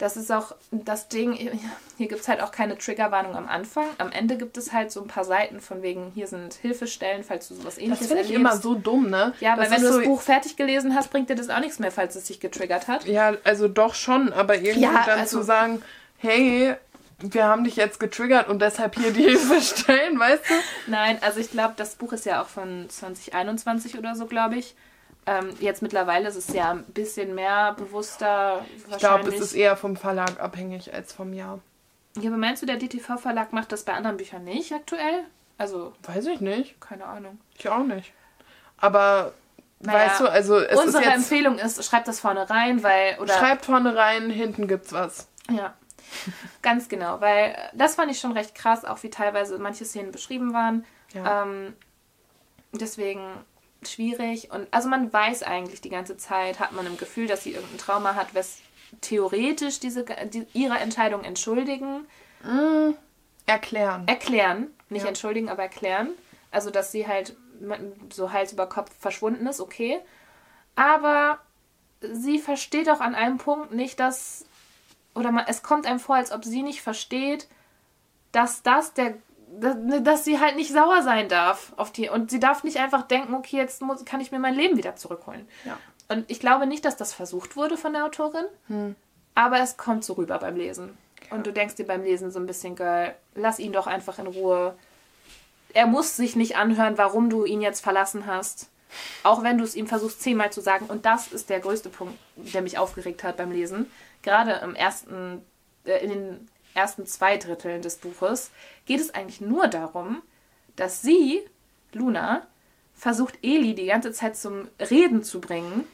Das ist auch das Ding, hier gibt es halt auch keine Triggerwarnung am Anfang. Am Ende gibt es halt so ein paar Seiten von wegen, hier sind Hilfestellen, falls du sowas ähnliches Das finde ich immer so dumm, ne? Ja, weil Das wenn du ist das so- Buch fertig gelesen hast, bringt dir das auch nichts mehr, falls es sich getriggert hat. Ja, also doch schon, aber irgendwie Ja, dann also- zu sagen, hey, wir haben dich jetzt getriggert und deshalb hier die Hilfe stellen, weißt du? Nein, also ich glaube, das Buch ist ja auch von 2021 oder so, glaube ich. Ähm, jetzt mittlerweile ist es ja ein bisschen mehr bewusster. Ich glaube, es ist eher vom Verlag abhängig als vom Jahr. Ja, aber meinst du, der DTV-Verlag macht das bei anderen Büchern nicht aktuell? Also, Weiß ich nicht. keine Ahnung. Ich auch nicht. Aber Naja, weißt du, also es Unsere ist jetzt. Empfehlung ist, schreibt das vorne rein, weil. Oder, Schreibt vorne rein, hinten gibt's was. Ja, ganz genau, weil das fand ich schon recht krass, auch wie teilweise manche Szenen beschrieben waren. Ja. Ähm, deswegen schwierig. Und also man weiß eigentlich die ganze Zeit, hat man im Gefühl, dass sie irgendein Trauma hat, was theoretisch diese, die, ihre Entscheidung entschuldigen, Erklären. erklären, nicht Ja. entschuldigen, aber erklären. Also dass sie halt so Hals über Kopf verschwunden ist, okay. Aber sie versteht auch an einem Punkt nicht, dass oder man, es kommt einem vor, als ob sie nicht versteht, dass das der dass, dass sie halt nicht sauer sein darf auf die und sie darf nicht einfach denken, okay, jetzt muss, kann ich mir mein Leben wieder zurückholen. Ja. Und ich glaube nicht, dass das versucht wurde von der Autorin, aber es kommt so rüber beim Lesen. Und du denkst dir beim Lesen so ein bisschen, Girl, lass ihn doch einfach in Ruhe. Er muss sich nicht anhören, warum du ihn jetzt verlassen hast. Auch wenn du es ihm versuchst, zehnmal zu sagen. Und das ist der größte Punkt, der mich aufgeregt hat beim Lesen. Gerade im ersten, äh, in den ersten zwei Dritteln des Buches geht es eigentlich nur darum, dass sie, Luna, versucht, Eli die ganze Zeit zum Reden zu bringen,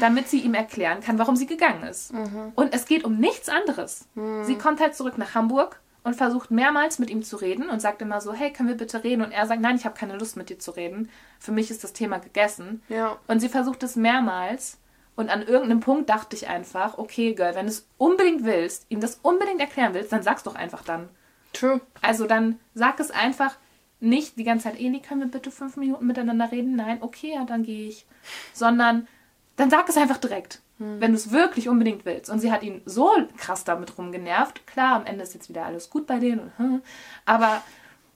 damit sie ihm erklären kann, warum sie gegangen ist. Und es geht um nichts anderes. Sie kommt halt zurück nach Hamburg und versucht mehrmals mit ihm zu reden und sagt immer so, hey, können wir bitte reden? Und er sagt, nein, ich habe keine Lust mit dir zu reden. Für mich ist das Thema gegessen. Ja. Und sie versucht es mehrmals. Und an irgendeinem Punkt dachte ich einfach, okay, Girl, wenn du es unbedingt willst, ihm das unbedingt erklären willst, dann sag's doch einfach dann. True. Also dann sag es einfach nicht die ganze Zeit, Eli, können wir bitte fünf Minuten miteinander reden? Nein, okay, ja, dann gehe ich. Sondern dann sag es einfach direkt, wenn du es wirklich unbedingt willst. Und sie hat ihn so krass damit rumgenervt. Klar, am Ende ist jetzt wieder alles gut bei denen. Und, hm, aber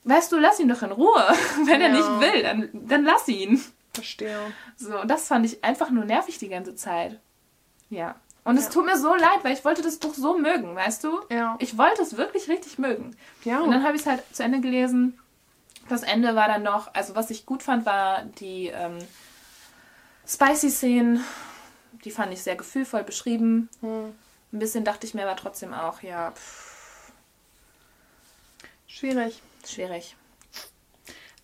weißt du, lass ihn doch in Ruhe. Wenn er Ja. nicht will, dann, dann lass ihn. Verstehe. So, und das fand ich einfach nur nervig die ganze Zeit. Ja. Und es Ja. tut mir so leid, weil ich wollte das Buch so mögen, weißt du? Ja. Ich wollte es wirklich richtig mögen. Ja. Und dann habe ich es halt zu Ende gelesen. Das Ende war dann noch, also was ich gut fand, war die ähm, Spicy-Szenen. Die fand ich sehr gefühlvoll beschrieben. Hm. Ein bisschen dachte ich mir aber trotzdem auch, ja, pff, Schwierig. schwierig.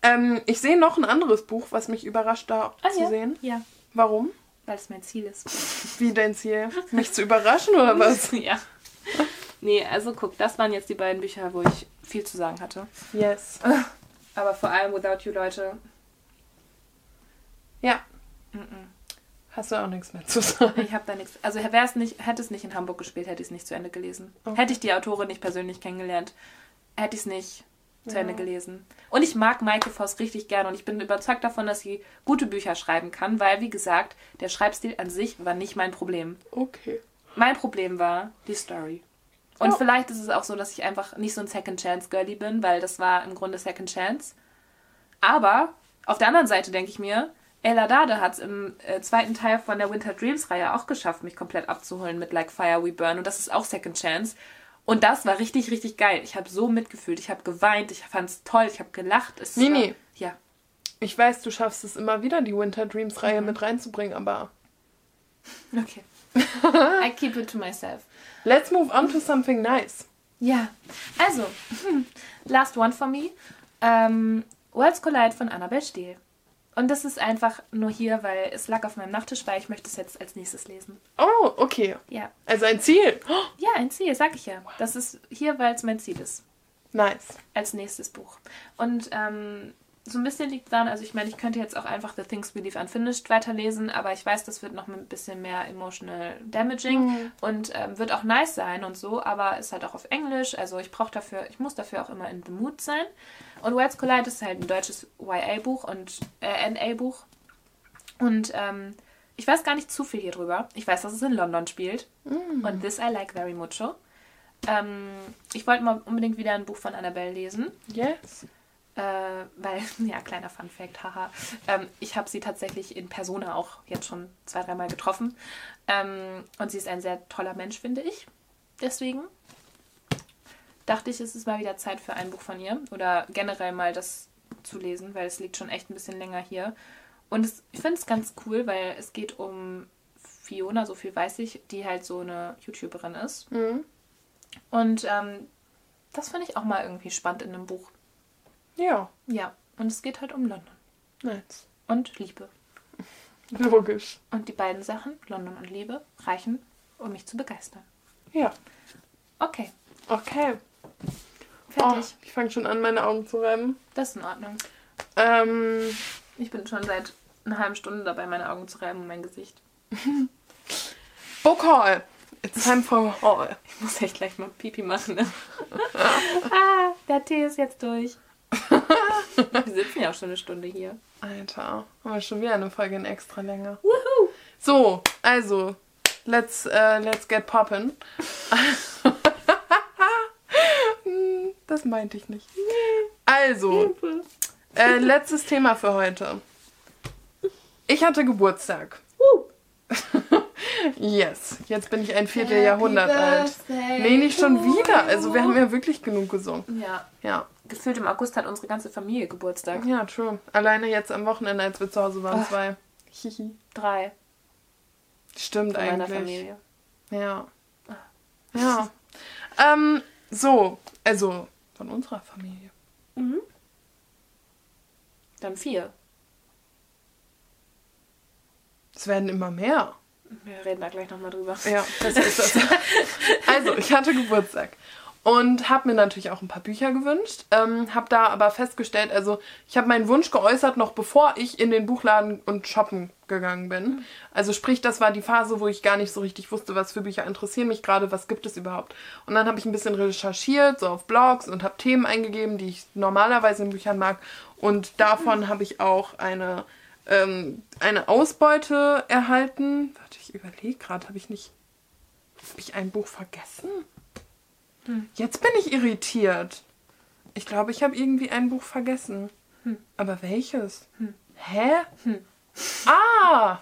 Ähm, ich sehe noch ein anderes Buch, was mich überrascht da zu Ah, ja. sehen. Ja, Warum? weil es mein Ziel ist. Wie dein Ziel? Mich zu überraschen oder was? ja. Nee, also guck, das waren jetzt die beiden Bücher, wo ich viel zu sagen hatte. Yes. Aber vor allem Without You, Leute. Ja. Mhm. Hast du auch nichts mehr zu sagen? Ich habe da nichts. Also wäre es nicht, hätte es nicht in Hamburg gespielt, hätte ich es nicht zu Ende gelesen. Okay. Hätte ich die Autorin nicht persönlich kennengelernt, hätte ich es nicht zu Ja. Ende gelesen. Und ich mag Maike Voss richtig gerne und ich bin überzeugt davon, dass sie gute Bücher schreiben kann, weil, wie gesagt, der Schreibstil an sich war nicht mein Problem. Okay. Mein Problem war die Story. Und Ja. vielleicht ist es auch so, dass ich einfach nicht so ein Second Chance Girlie bin, weil das war im Grunde Second Chance. Aber auf der anderen Seite denke ich mir, Ella Dade hat es im äh, zweiten Teil von der Winter Dreams Reihe auch geschafft, mich komplett abzuholen mit Like Fire We Burn. Und das ist auch Second Chance. Und das war richtig, richtig geil. Ich habe so mitgefühlt. Ich habe geweint. Ich fand es toll. Ich habe gelacht. Es Nee, war, nee. Ja. Ich weiß, du schaffst es immer wieder, die Winter Dreams Mhm. Reihe mit reinzubringen, aber Okay. I keep it to myself. let's move on to something nice. Ja. Also, last one for me. Ähm, Worlds Collide von Annabelle Steele. Und das ist einfach nur hier, weil es lag auf meinem Nachttisch, weil ich möchte es jetzt als nächstes lesen. Oh, okay. Ja. Also ein Ziel. Ja, ein Ziel, sag ich ja. Das ist hier, weil es mein Ziel ist. nice. Als nächstes Buch. Und ähm, so ein bisschen liegt daran, also ich meine, ich könnte jetzt auch einfach The Things We Leave Unfinished weiterlesen, aber ich weiß, das wird noch ein bisschen mehr emotional damaging und ähm, wird auch nice sein und so, aber ist halt auch auf Englisch, also ich brauche dafür, ich muss dafür auch immer in the mood sein. Und Worlds Collide ist halt ein deutsches YA-Buch und äh, NA-Buch. Und ähm, ich weiß gar nicht zu viel hier drüber. Ich weiß, dass es in London spielt. Und this I like very mucho. Ähm, ich wollte mal unbedingt wieder ein Buch von Annabelle lesen. Yes. Äh, weil, ja, kleiner Fun Fact, haha. Ähm, ich habe sie tatsächlich in Persona auch jetzt schon zwei, dreimal getroffen. Ähm, und sie ist ein sehr toller Mensch, finde ich. Deswegen dachte ich, es ist mal wieder Zeit für ein Buch von ihr. Oder generell mal das zu lesen, weil es liegt schon echt ein bisschen länger hier. Und es, ich finde es ganz cool, weil es geht um Fiona, so viel weiß ich, die halt so eine YouTuberin ist. Mhm. Und ähm, das finde ich auch mal irgendwie spannend in einem Buch. Ja, Ja, und es geht halt um London nice. und Liebe. Logisch. Und die beiden Sachen, London und Liebe, reichen, um mich zu begeistern. Ja. Okay, Okay. Oh, fertig. ich fange schon an, meine Augen zu reiben. Das ist in Ordnung. Ähm, Ich bin schon seit einer halben Stunde dabei, meine Augen zu reiben und mein Gesicht. Book Haul. It's time for Haul. Ich muss echt gleich mal Pipi machen. Ne? ah, der Tee ist jetzt durch. Wir sitzen ja auch schon eine Stunde hier. Alter, haben wir schon wieder eine Folge in extra Länge. Woohoo! So, also, let's, äh, let's get poppin'. Das meinte ich nicht. Also, äh, letztes Thema für heute. Ich hatte Geburtstag. Uh. Yes, jetzt bin ich ein Vierteljahrhundert alt. Nee, nicht schon wieder. Also wir haben ja wirklich genug gesungen. Ja, Ja, gefühlt im August hat unsere ganze Familie Geburtstag. ja, true. Alleine jetzt am Wochenende, als wir zu Hause waren, Ach. zwei. Hihi. Drei Stimmt von meiner eigentlich. Familie. Ja. Ja. ähm, so, also von unserer Familie. Mhm. Dann vier. Es werden immer mehr. Wir reden da gleich nochmal drüber. Ja, das ist das. Also, ich hatte Geburtstag und habe mir natürlich auch ein paar Bücher gewünscht. Ähm, habe da aber festgestellt, also ich habe meinen Wunsch geäußert, noch bevor ich in den Buchladen und shoppen gegangen bin. Also sprich, das war die Phase, wo ich gar nicht so richtig wusste, was für Bücher interessieren mich gerade, was gibt es überhaupt. Und dann habe ich ein bisschen recherchiert, so auf Blogs und habe Themen eingegeben, die ich normalerweise in Büchern mag. Und davon habe ich auch eine, ähm, eine Ausbeute erhalten. Warte, ich überlege gerade, habe ich nicht habe ich ein Buch vergessen? Jetzt bin ich irritiert. Ich glaube, ich habe irgendwie ein Buch vergessen. Aber welches? Hä? Ah!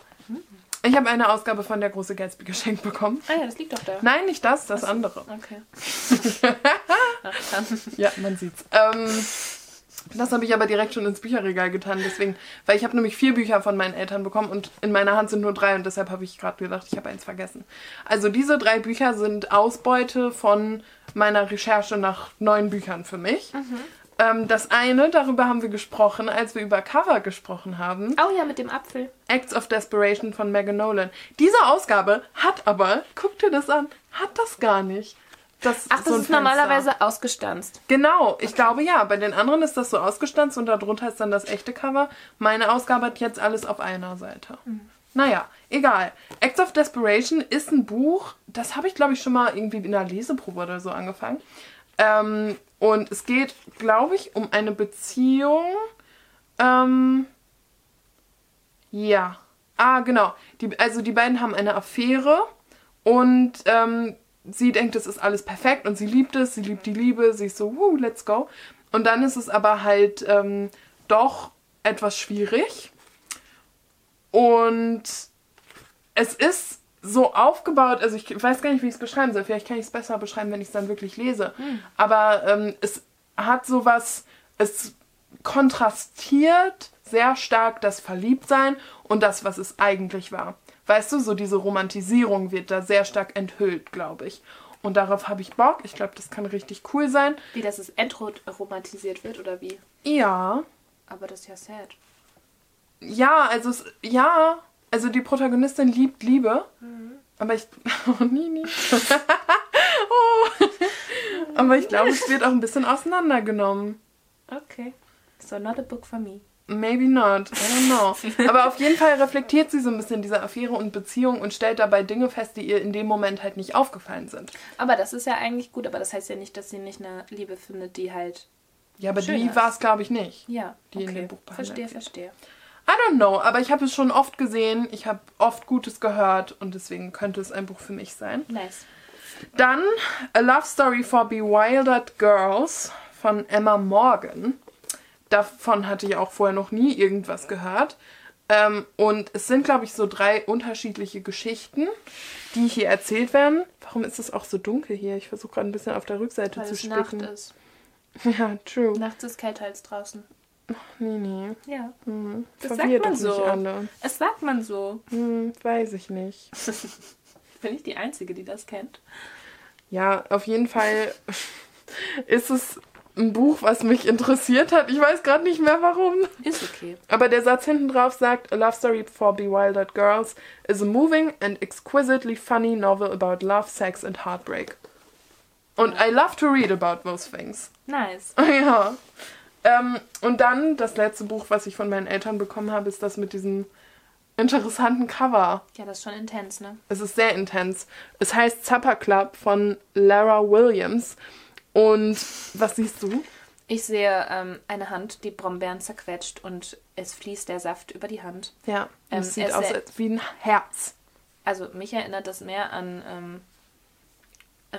Ich habe eine Ausgabe von der große Gatsby geschenkt bekommen. Ah ja, das liegt doch da. Nein, nicht das, das andere. Okay. Ach, dann. Ja, man sieht's. Ähm, das habe ich aber direkt schon ins Bücherregal getan, deswegen, weil ich habe nämlich vier Bücher von meinen Eltern bekommen und in meiner Hand sind nur drei und deshalb habe ich gerade gedacht, ich habe eins vergessen. Also diese drei Bücher sind Ausbeute von meiner Recherche nach neuen Büchern für mich. Ähm, das eine, darüber haben wir gesprochen, als wir über Cover gesprochen haben. Oh ja, mit dem Apfel. Acts of Desperation von Megan Nolan. Diese Ausgabe hat aber, guck dir das an, hat das gar nicht. Das, Ach, das so ist Fenster. normalerweise ausgestanzt. Genau, ich glaube ja. Bei den anderen ist das so ausgestanzt und darunter ist dann das echte Cover. Meine Ausgabe hat jetzt alles auf einer Seite. Naja, egal. Acts of Desperation ist ein Buch, das habe ich glaube ich schon mal irgendwie in einer Leseprobe oder so angefangen. Ähm, und es geht, glaube ich, um eine Beziehung. Ähm, ja. Ah, genau. Die, also die beiden haben eine Affäre und ähm, sie denkt, es ist alles perfekt und sie liebt es, sie liebt die Liebe, sie ist so, woo, let's go. Und dann ist es aber halt ähm, doch etwas schwierig. Und es ist so aufgebaut, also ich weiß gar nicht, wie ich es beschreiben soll. Vielleicht kann ich es besser beschreiben, wenn ich es dann wirklich lese. Aber ähm, es hat sowas, es kontrastiert sehr stark das Verliebtsein und das, was es eigentlich war. Weißt du, so diese Romantisierung wird da sehr stark enthüllt, glaube ich. Und darauf habe ich Bock. Ich glaube, das kann richtig cool sein. Wie, dass es entromantisiert wird oder wie? Ja. Aber das ist ja sad. Ja, also es, ja, also die Protagonistin liebt Liebe. Aber ich. Oh, nie, nie. oh. Aber ich glaube, es wird auch ein bisschen auseinandergenommen. Okay. So not a book for me. Maybe not, I don't know. Aber auf jeden Fall reflektiert sie so ein bisschen diese Affäre und Beziehung und stellt dabei Dinge fest, die ihr in dem Moment halt nicht aufgefallen sind. Aber das ist ja eigentlich gut, aber das heißt ja nicht, dass sie nicht eine Liebe findet, die halt. Ja, aber Schön die war es, glaube ich, nicht. Ja, Die in okay. dem Buch Verstehe, wird. verstehe. I don't know, aber ich habe es schon oft gesehen, ich habe oft Gutes gehört und deswegen könnte es ein Buch für mich sein. Nice. Dann A Love Story for Bewildered Girls von Emma Morgan. Davon hatte ich auch vorher noch nie irgendwas gehört. Ähm, und es sind, glaube ich, so drei unterschiedliche Geschichten, die hier erzählt werden. Warum ist es auch so dunkel hier? Ich versuche gerade ein bisschen auf der Rückseite Weil zu es Nacht spicken. ist. Ja, true. Nachts ist kälter als draußen. Nee, nee. Ja. Hm. Das sagt man so. alle. Es sagt man so. Hm, weiß ich nicht. Bin ich die Einzige, die das kennt? Ja, auf jeden Fall ist es ein Buch, was mich interessiert hat. Ich weiß gerade nicht mehr warum. Ist okay. Aber der Satz hinten drauf sagt, A Love Story for Bewildered Girls is a moving and exquisitely funny novel about love, sex and heartbreak. Und I love to read about those things. Nice. ja. Ähm, und dann das letzte Buch, was ich von meinen Eltern bekommen habe, ist das mit diesem interessanten Cover. Ja, das ist schon intens, ne? Es ist sehr intens. Es heißt Supper Club von Lara Williams. Und was siehst du? Ich sehe ähm, eine Hand, die Brombeeren zerquetscht und es fließt der Saft über die Hand. Ja, Ähm, es sieht es aus wie ein Herz. Also mich erinnert das mehr an ähm,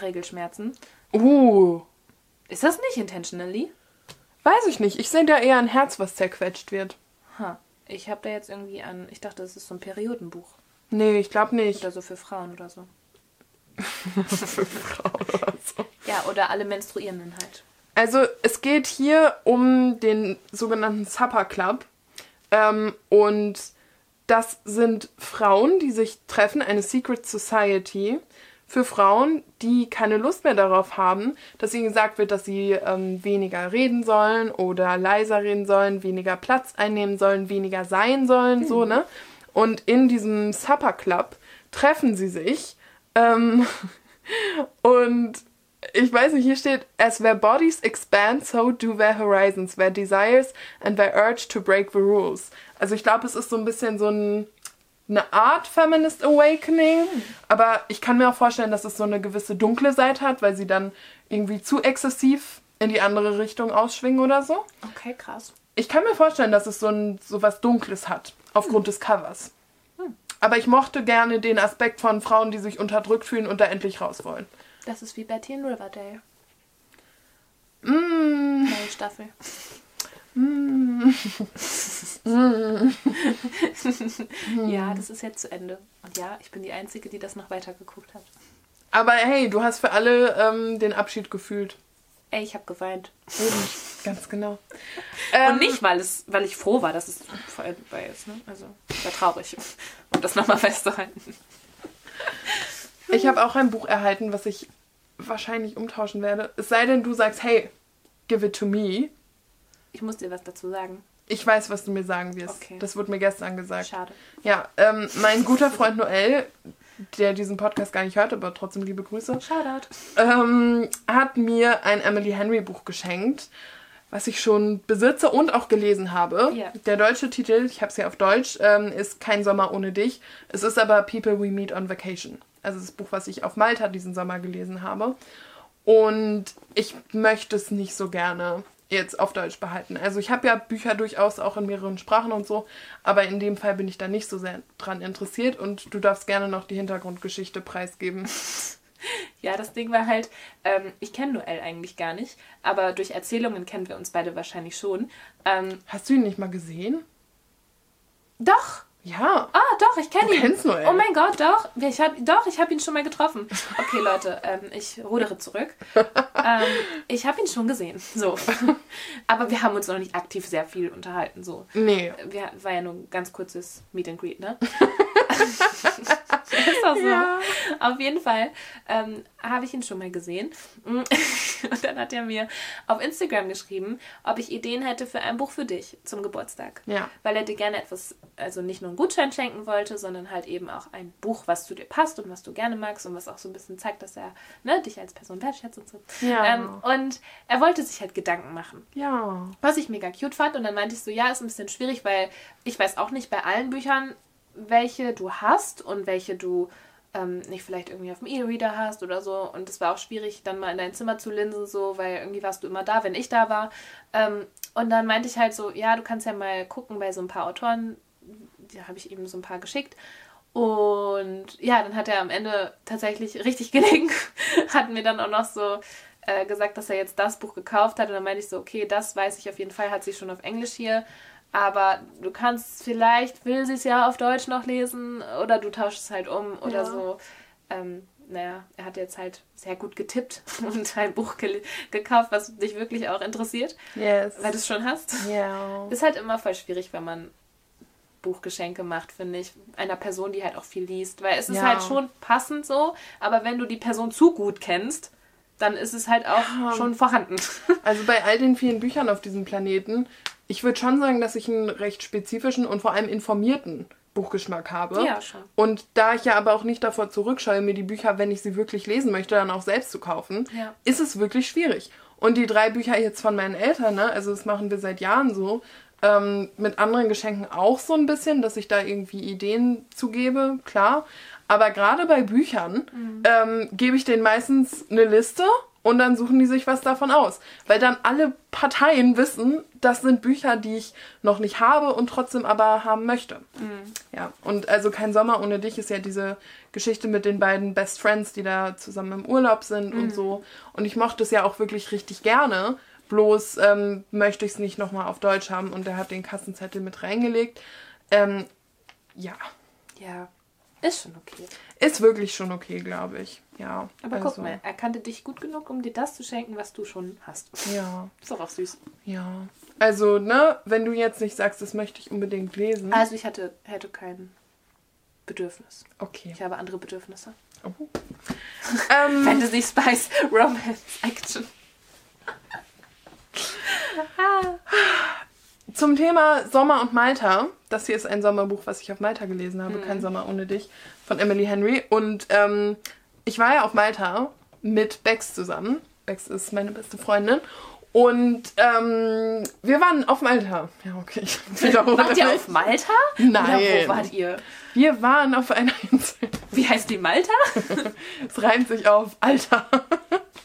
Regelschmerzen. Uh, Ist das nicht intentionally? weiß ich nicht. Ich sehe da eher ein Herz, was zerquetscht wird. Ha. Ich habe da jetzt irgendwie an. Ich dachte, das ist so ein Periodenbuch. Nee, ich glaube nicht. Oder so für Frauen oder so. Für Frauen oder so. Ja, oder alle Menstruierenden halt. Also es geht hier um den sogenannten Supper Club. Ähm, und das sind Frauen, die sich treffen, eine Secret Society für Frauen, die keine Lust mehr darauf haben, dass ihnen gesagt wird, dass sie ähm, weniger reden sollen oder leiser reden sollen, weniger Platz einnehmen sollen, weniger sein sollen, so, ne? Und in diesem Supper Club treffen sie sich. Ähm, und ich weiß nicht, hier steht, as their bodies expand, so do their horizons, their desires and their urge to break the rules. Also ich glaube, es ist so ein bisschen so ein, eine Art Feminist Awakening, aber ich kann mir auch vorstellen, dass es so eine gewisse dunkle Seite hat, weil sie dann irgendwie zu exzessiv in die andere Richtung ausschwingen oder so. Okay, krass. Ich kann mir vorstellen, dass es so, ein, so was Dunkles hat, aufgrund des Covers. Aber ich mochte gerne den Aspekt von Frauen, die sich unterdrückt fühlen und da endlich raus wollen. Das ist wie Betty in Riverdale. Mm. Neue Staffel. ja, das ist jetzt zu Ende. Und ja, ich bin die Einzige, die das noch weitergeguckt hat. Aber hey, du hast für alle ähm, den Abschied gefühlt. Ey, ich habe geweint. Eben, ganz genau. Und Ähm, nicht, weil, es, weil ich froh war, dass es vorbei ist. Ne? Also, ich war traurig, um das nochmal festzuhalten. Ich habe auch ein Buch erhalten, was ich wahrscheinlich umtauschen werde. Es sei denn, du sagst, hey, give it to me. Ich muss dir was dazu sagen. Ich weiß, was du mir sagen wirst. Okay. Das wurde mir gestern gesagt. Schade. Ja, ähm, mein guter Freund Noel, der diesen Podcast gar nicht hört, aber trotzdem liebe Grüße, Shoutout. ähm, hat mir ein Emily Henry Buch geschenkt, was ich schon besitze und auch gelesen habe. Ja. Der deutsche Titel, ich habe es ja auf Deutsch, ähm, ist Kein Sommer ohne dich. Es ist aber People We Meet on Vacation. Also das Buch, was ich auf Malta diesen Sommer gelesen habe. Und ich möchte es nicht so gerne jetzt auf Deutsch behalten. Also ich habe ja Bücher durchaus auch in mehreren Sprachen und so, aber in dem Fall bin ich da nicht so sehr dran interessiert und du darfst gerne noch die Hintergrundgeschichte preisgeben. Ja, das Ding war halt, ähm, ich kenne Noel eigentlich gar nicht, aber durch Erzählungen kennen wir uns beide wahrscheinlich schon. Ähm, Hast du ihn nicht mal gesehen? doch, Ja. Ah, doch, ich kenne Du ihn. kennst Noel. Oh mein Gott, doch. Ich hab, doch, ich habe ihn schon mal getroffen. Okay, Leute, ähm, ich rudere zurück. ähm, ich habe ihn schon gesehen. So. Aber wir haben uns noch nicht aktiv sehr viel unterhalten. So. Nee. Wir, war ja nur ein ganz kurzes Meet and Greet, ne? ist auch so. Ja. Auf jeden Fall ähm, habe ich ihn schon mal gesehen. Und dann hat er mir auf Instagram geschrieben, ob ich Ideen hätte für ein Buch für dich zum Geburtstag. Ja. Weil er dir gerne etwas, also nicht nur einen Gutschein schenken wollte, sondern halt eben auch ein Buch, was zu dir passt und was du gerne magst und was auch so ein bisschen zeigt, dass er ne, dich als Person wertschätzt und so. Ja. Ähm, und er wollte sich halt Gedanken machen. Ja. Was ich mega cute fand. Und dann meinte ich so, ja, ist ein bisschen schwierig, weil ich weiß auch nicht bei allen Büchern, welche du hast und welche du ähm, nicht vielleicht irgendwie auf dem E-Reader hast oder so. Und es war auch schwierig, dann mal in dein Zimmer zu linsen, so, weil irgendwie warst du immer da, wenn ich da war. Ähm, und dann meinte ich halt so, ja, du kannst ja mal gucken bei so ein paar Autoren. Die habe ich ihm so ein paar geschickt. Und ja, dann hat er am Ende tatsächlich richtig gelegen. hat mir dann auch noch so äh, gesagt, dass er jetzt das Buch gekauft hat. Und dann meinte ich so, okay, das weiß ich auf jeden Fall, hat sie schon auf Englisch hier. Aber du kannst vielleicht, will sie es ja auf Deutsch noch lesen oder du tauschst es halt um oder Ja. so. Ähm, naja, er hat jetzt halt sehr gut getippt und ein Buch ge gekauft, was dich wirklich auch interessiert, Yes. weil du es schon hast. Ja. Ist halt immer voll schwierig, wenn man Buchgeschenke macht, finde ich. Einer Person, die halt auch viel liest. Weil es ist Ja. halt schon passend so, aber wenn du die Person zu gut kennst, dann ist es halt auch Ja. schon vorhanden. Also bei all den vielen Büchern auf diesem Planeten, ich würde schon sagen, dass ich einen recht spezifischen und vor allem informierten Buchgeschmack habe. Ja, schon. Und da ich ja aber auch nicht davor zurückscheue, mir die Bücher, wenn ich sie wirklich lesen möchte, dann auch selbst zu kaufen, Ja. ist es wirklich schwierig. Und die drei Bücher jetzt von meinen Eltern, ne, also das machen wir seit Jahren so, ähm, mit anderen Geschenken auch so ein bisschen, dass ich da irgendwie Ideen zugebe, klar. Aber gerade bei Büchern ähm, gebe ich denen meistens eine Liste und dann suchen die sich was davon aus. Weil dann alle Parteien wissen, das sind Bücher, die ich noch nicht habe und trotzdem aber haben möchte. Ja, und also kein Sommer ohne dich ist ja diese Geschichte mit den beiden Best Friends, die da zusammen im Urlaub sind und so. Und ich mochte es ja auch wirklich richtig gerne. Bloß ähm, möchte ich es nicht nochmal auf Deutsch haben und er hat den Kassenzettel mit reingelegt. Ähm, ja, Ja, ist schon okay. Ist wirklich schon okay, glaube ich. Ja. Aber also, guck mal, er kannte dich gut genug, um dir das zu schenken, was du schon hast. Ja, Ist doch auch süß. ja. Also, ne, wenn du jetzt nicht sagst, das möchte ich unbedingt lesen. Also ich hatte, hätte kein Bedürfnis. Okay. Ich habe andere Bedürfnisse. Oh. ähm, Fantasy, Spice, Romance, Action. Zum Thema Sommer und Malta. Das hier ist ein Sommerbuch, was ich auf Malta gelesen habe. Kein Sommer ohne dich. Von Emily Henry. Und ähm, ich war ja auf Malta mit Bex zusammen. Bex ist meine beste Freundin. Und ähm, wir waren auf Malta. Ja, okay. Ich wiederhole Wart ihr auf Malta? Nein. Oder wo wart ihr? Wir waren auf einer Insel. Wie heißt die Malta? Es reimt sich auf Alter.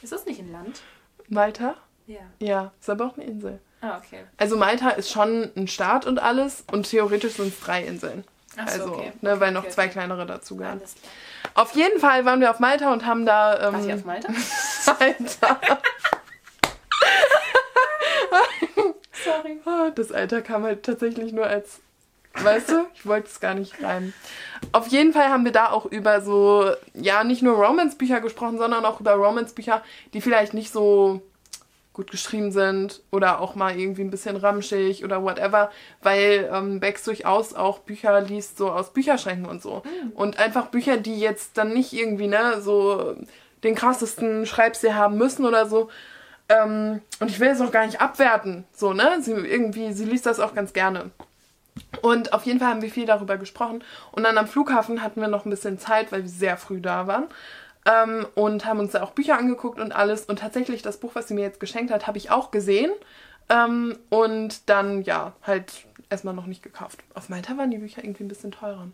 Ist das nicht ein Land? Malta? Ja. Ja, ist aber auch eine Insel. Ah, okay. Also Malta ist schon ein Staat und alles und theoretisch sind es drei Inseln. Ach so, also, okay. ne, weil Okay, noch okay. zwei kleinere dazugehören. Alles klar. Auf jeden Fall waren wir auf Malta und haben da. Ähm, Wart ihr auf Malta? Alter. Sorry. Oh, Das Alter kam halt tatsächlich nur als. Weißt du, ich wollte es gar nicht reimen. Auf jeden Fall haben wir da auch über so, ja, nicht nur Romance-Bücher gesprochen, sondern auch über Romance-Bücher, die vielleicht nicht so gut geschrieben sind oder auch mal irgendwie ein bisschen ramschig oder whatever, weil ähm, Bex durchaus auch Bücher liest, so aus Bücherschränken und so. Und einfach Bücher, die jetzt dann nicht irgendwie, ne, so den krassesten Schreibstil haben müssen oder so. Ähm, und ich will es auch gar nicht abwerten, so, ne? Sie irgendwie, sie liest das auch ganz gerne. Und auf jeden Fall haben wir viel darüber gesprochen. Und dann am Flughafen hatten wir noch ein bisschen Zeit, weil wir sehr früh da waren. Ähm, und haben uns da auch Bücher angeguckt und alles. Und tatsächlich das Buch, was sie mir jetzt geschenkt hat, habe ich auch gesehen. Ähm, und dann, ja, halt erstmal noch nicht gekauft. Auf Malta waren die Bücher irgendwie ein bisschen teurer.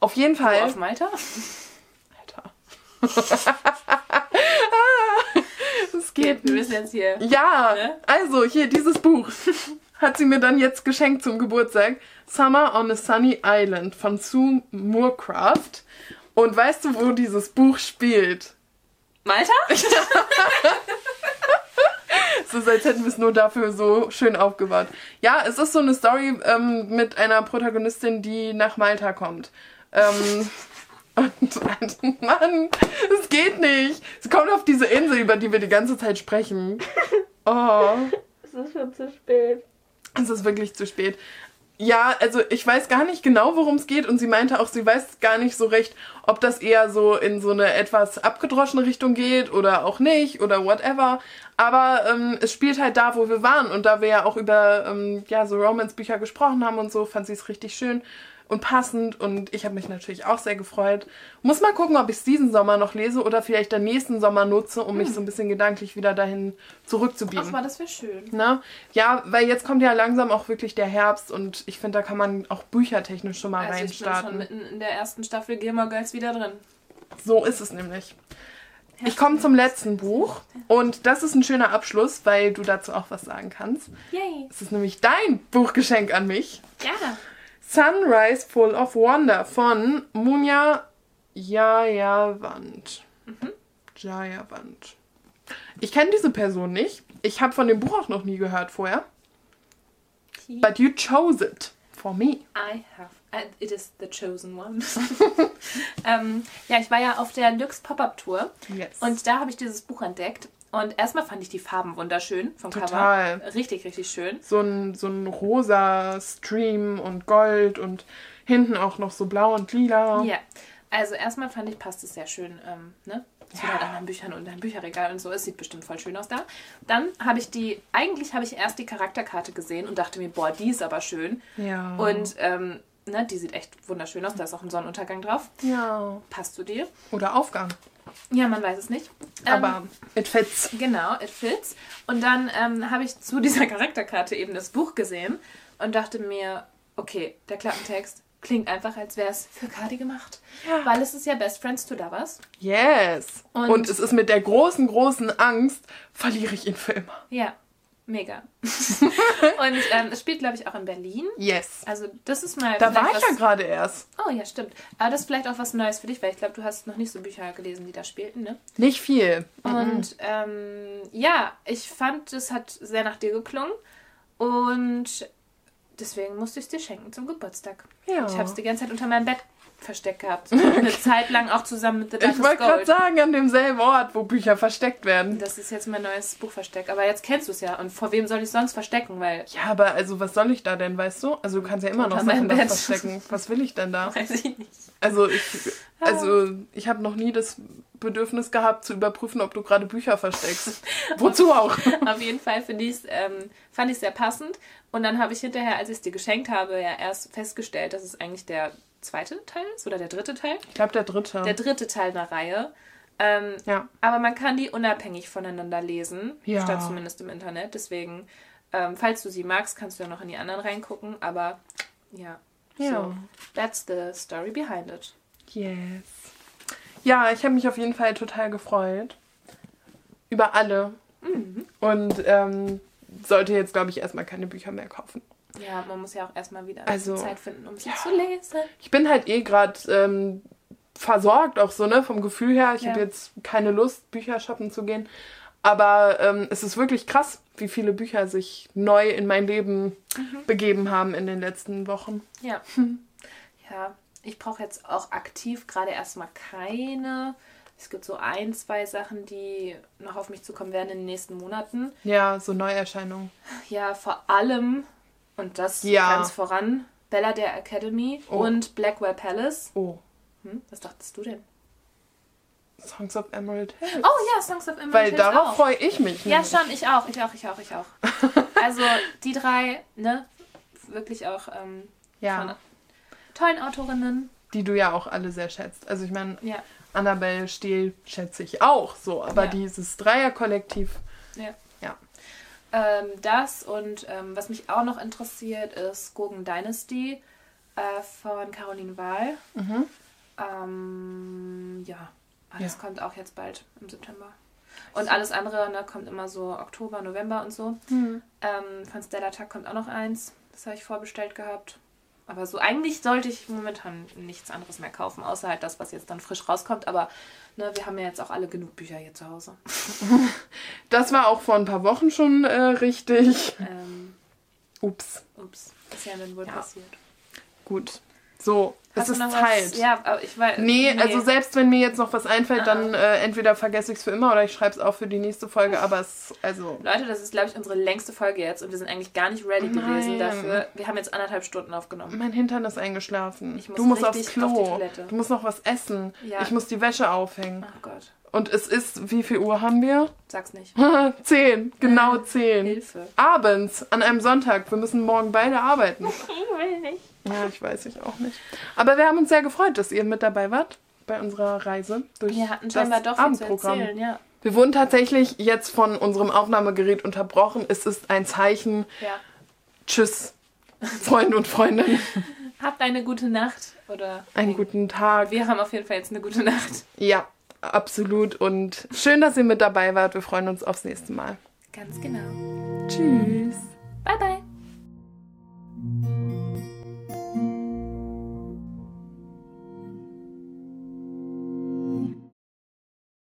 Auf jeden Fall. Wo, auf Malta? Alter. Es geht Wir nicht. müssen jetzt hier. Ja, Ne? also hier dieses Buch hat sie mir dann jetzt geschenkt zum Geburtstag. Summer on a Sunny Island von Sue Moorcraft. Und weißt du, wo dieses Buch spielt? Malta? Es so als hätten wir es nur dafür so schön aufgebaut. Ja, es ist so eine Story ähm, mit einer Protagonistin, die nach Malta kommt. Ähm, und Mann, es geht nicht. Sie kommt auf diese Insel, über die wir die ganze Zeit sprechen. Oh. Es ist schon zu spät. Es ist wirklich zu spät. Ja, also ich weiß gar nicht genau, worum es geht und sie meinte auch, sie weiß gar nicht so recht, ob das eher so in so eine etwas abgedroschene Richtung geht oder auch nicht oder whatever. Aber ähm, es spielt halt da, wo wir waren und da wir ja auch über ähm, ja so Romance-Bücher gesprochen haben und so, fand sie es richtig schön und passend und ich habe mich natürlich auch sehr gefreut. Muss mal gucken, ob ich es diesen Sommer noch lese oder vielleicht den nächsten Sommer nutze, um mich so ein bisschen gedanklich wieder dahin zurückzubiegen. Ach mal, das wäre schön. Ne? Ja, weil jetzt kommt ja langsam auch wirklich der Herbst und ich finde, da kann man auch büchertechnisch schon mal Also ich bin schon reinstarten. mitten in der ersten Staffel Gilmore Girls wieder drin. So ist es nämlich. Ich komme zum letzten Buch und das ist ein schöner Abschluss, weil du dazu auch was sagen kannst. Yay. Es ist nämlich dein Buchgeschenk an mich. Ja. Sunrise Full of Wonder von Munja Jayavand. Jayavand. Ich kenne diese Person nicht. Ich habe von dem Buch auch noch nie gehört vorher. But you chose it for me. I have. And it is the chosen one. ähm, ja, ich war ja auf der Lux Pop-Up Tour Yes. und da habe ich dieses Buch entdeckt. Und erstmal fand ich die Farben wunderschön vom Total. Cover. Richtig, richtig schön. so ein, so ein rosa Stream und Gold und hinten auch noch so blau und lila. Ja, also erstmal fand ich, passt es sehr schön, ähm, ne? Zu Ja. halt anderen Büchern und deinem Bücherregal und so. Es sieht bestimmt voll schön aus da. Dann habe ich die, eigentlich habe ich erst die Charakterkarte gesehen und dachte mir, boah, die ist aber schön. Ja. Und ähm, ne, die sieht echt wunderschön aus. Da ist auch ein Sonnenuntergang drauf. ja. Passt zu dir? Oder Aufgang. Ja, man weiß es nicht. Ähm, Aber it fits. Genau, it fits. Und dann ähm, habe ich zu dieser Charakterkarte eben das Buch gesehen und dachte mir, okay, der Klappentext klingt einfach, als wäre es für Cardi gemacht. Ja. Weil es ist ja Best Friends to Lovers. Yes. Und- Und, es ist mit der großen, großen Angst, verliere ich ihn für immer. Ja, mega. und ähm, es spielt, glaube ich, auch in Berlin. Yes. Also das ist mal... Da war ich ja was- gerade erst. Oh ja, stimmt. Aber das ist vielleicht auch was Neues für dich, weil ich glaube, du hast noch nicht so Bücher gelesen, die da spielten, ne? Nicht viel. Und ähm, ja, ich fand, es hat sehr nach dir geklungen. Und deswegen musste ich es dir schenken zum Geburtstag. Ja. Ich habe es die ganze Zeit unter meinem Bett versteckt gehabt. Eine Zeit lang auch zusammen mit The Ich Darkest wollte gerade sagen, an demselben Ort, wo Bücher versteckt werden. Das ist jetzt mein neues Buchversteck. Aber jetzt kennst du es ja. Und vor wem soll ich sonst verstecken? Weil, Ja, aber also was soll ich da denn, weißt du? Also du kannst ja immer noch Sachen da verstecken. Was will ich denn da? weiß ich nicht. Also ich, also ich habe noch nie das Bedürfnis gehabt zu überprüfen, ob du gerade Bücher versteckst. Wozu auch? Auf jeden Fall finde ich's, ähm, fand ich es sehr passend. Und dann habe ich hinterher, als ich es dir geschenkt habe, ja erst festgestellt, dass es eigentlich der zweite Teil ist oder der dritte Teil. Ich glaube der dritte. Der dritte Teil einer Reihe. Ähm, ja. aber man kann die unabhängig voneinander lesen. Ja. Stand zumindest im Internet. Deswegen, ähm, falls du sie magst, kannst du ja noch in die anderen reingucken. Aber ja. Ja. So, that's the story behind it. Yes. Ja, ich habe mich auf jeden Fall total gefreut. Über alle. Mhm. Und ähm, sollte jetzt, glaube ich, erstmal keine Bücher mehr kaufen. Ja, man muss ja auch erstmal wieder Also, Zeit finden, um sie ja. zu lesen. Ich bin halt eh gerade ähm, versorgt, auch so, ne, vom Gefühl her. Ich Ja. habe jetzt keine Lust, Bücher shoppen zu gehen. Aber ähm, es ist wirklich krass, wie viele Bücher sich neu in mein Leben Mhm. begeben haben in den letzten Wochen. Ja. Ja, ich brauche jetzt auch aktiv gerade erstmal keine. Es gibt so ein, zwei Sachen, die noch auf mich zukommen werden in den nächsten Monaten. Ja, so Neuerscheinungen. Ja, vor allem, und das Ja. ganz voran, Bella der Academy Oh. und Blackwell Palace. Oh, Hm, was dachtest du denn? Songs of Emerald Hill. Oh ja, Songs of Emerald Weil Hills darauf auch. freue ich mich. Ja, nämlich. schon, ich auch, ich auch, ich auch, ich auch. Also die drei, ne, wirklich auch ähm, Ja, von tollen Autorinnen. die du ja auch alle sehr schätzt. Also ich meine, Ja, Annabelle Steele schätze ich auch so, aber Ja. dieses Dreierkollektiv, ja. Ähm, das und ähm, was mich auch noch interessiert, ist Gogen Dynasty äh, von Caroline Wahl. Mhm. Ähm, ja, Ah, das Ja. kommt auch jetzt bald im September. Und alles andere ne, kommt immer so Oktober, November und so. Hm. Ähm, von Stella Tuck kommt auch noch eins. Das habe ich vorbestellt gehabt. Aber so eigentlich sollte ich momentan nichts anderes mehr kaufen, außer halt das, was jetzt dann frisch rauskommt. Aber ne, wir haben ja jetzt auch alle genug Bücher hier zu Hause. Das war auch vor ein paar Wochen schon äh, richtig. Ähm, Ups. ups, ist ja dann wohl Ja. passiert. Gut. So, Hast es ist noch Zeit. Was? Ja, aber ich weiß. Nee, also selbst wenn mir jetzt noch was einfällt, Ah. dann äh, entweder vergesse ich es für immer oder ich schreibe es auf für die nächste Folge, aber es, also. Leute, das ist, glaube ich, unsere längste Folge jetzt und wir sind eigentlich gar nicht ready gewesen Nein. dafür. Wir haben jetzt anderthalb Stunden aufgenommen. Mein Hintern ist eingeschlafen. Ich muss du musst aufs auf Klo. Toilette. du musst noch was essen. Ja. Ich muss die Wäsche aufhängen. Ach Gott, Und es ist, wie viel Uhr haben wir? sag's nicht. zehn. Genau zehn. Hilfe. Abends, an einem Sonntag. Wir müssen morgen beide arbeiten. Ich will nicht. Ja, ich weiß ich auch nicht. Aber wir haben uns sehr gefreut, dass ihr mit dabei wart bei unserer Reise durch Wir hatten scheinbar das doch Abendprogramm. erzählen, ja. Wir wurden tatsächlich jetzt von unserem Aufnahmegerät unterbrochen. Es ist ein Zeichen. ja. Tschüss, Freunde und Freundinnen. Habt eine gute Nacht oder Einen guten Tag. wir haben auf jeden Fall jetzt eine gute Nacht. Ja, absolut. Und schön, dass ihr mit dabei wart. Wir freuen uns aufs nächste Mal. Ganz genau. Tschüss. Bye bye.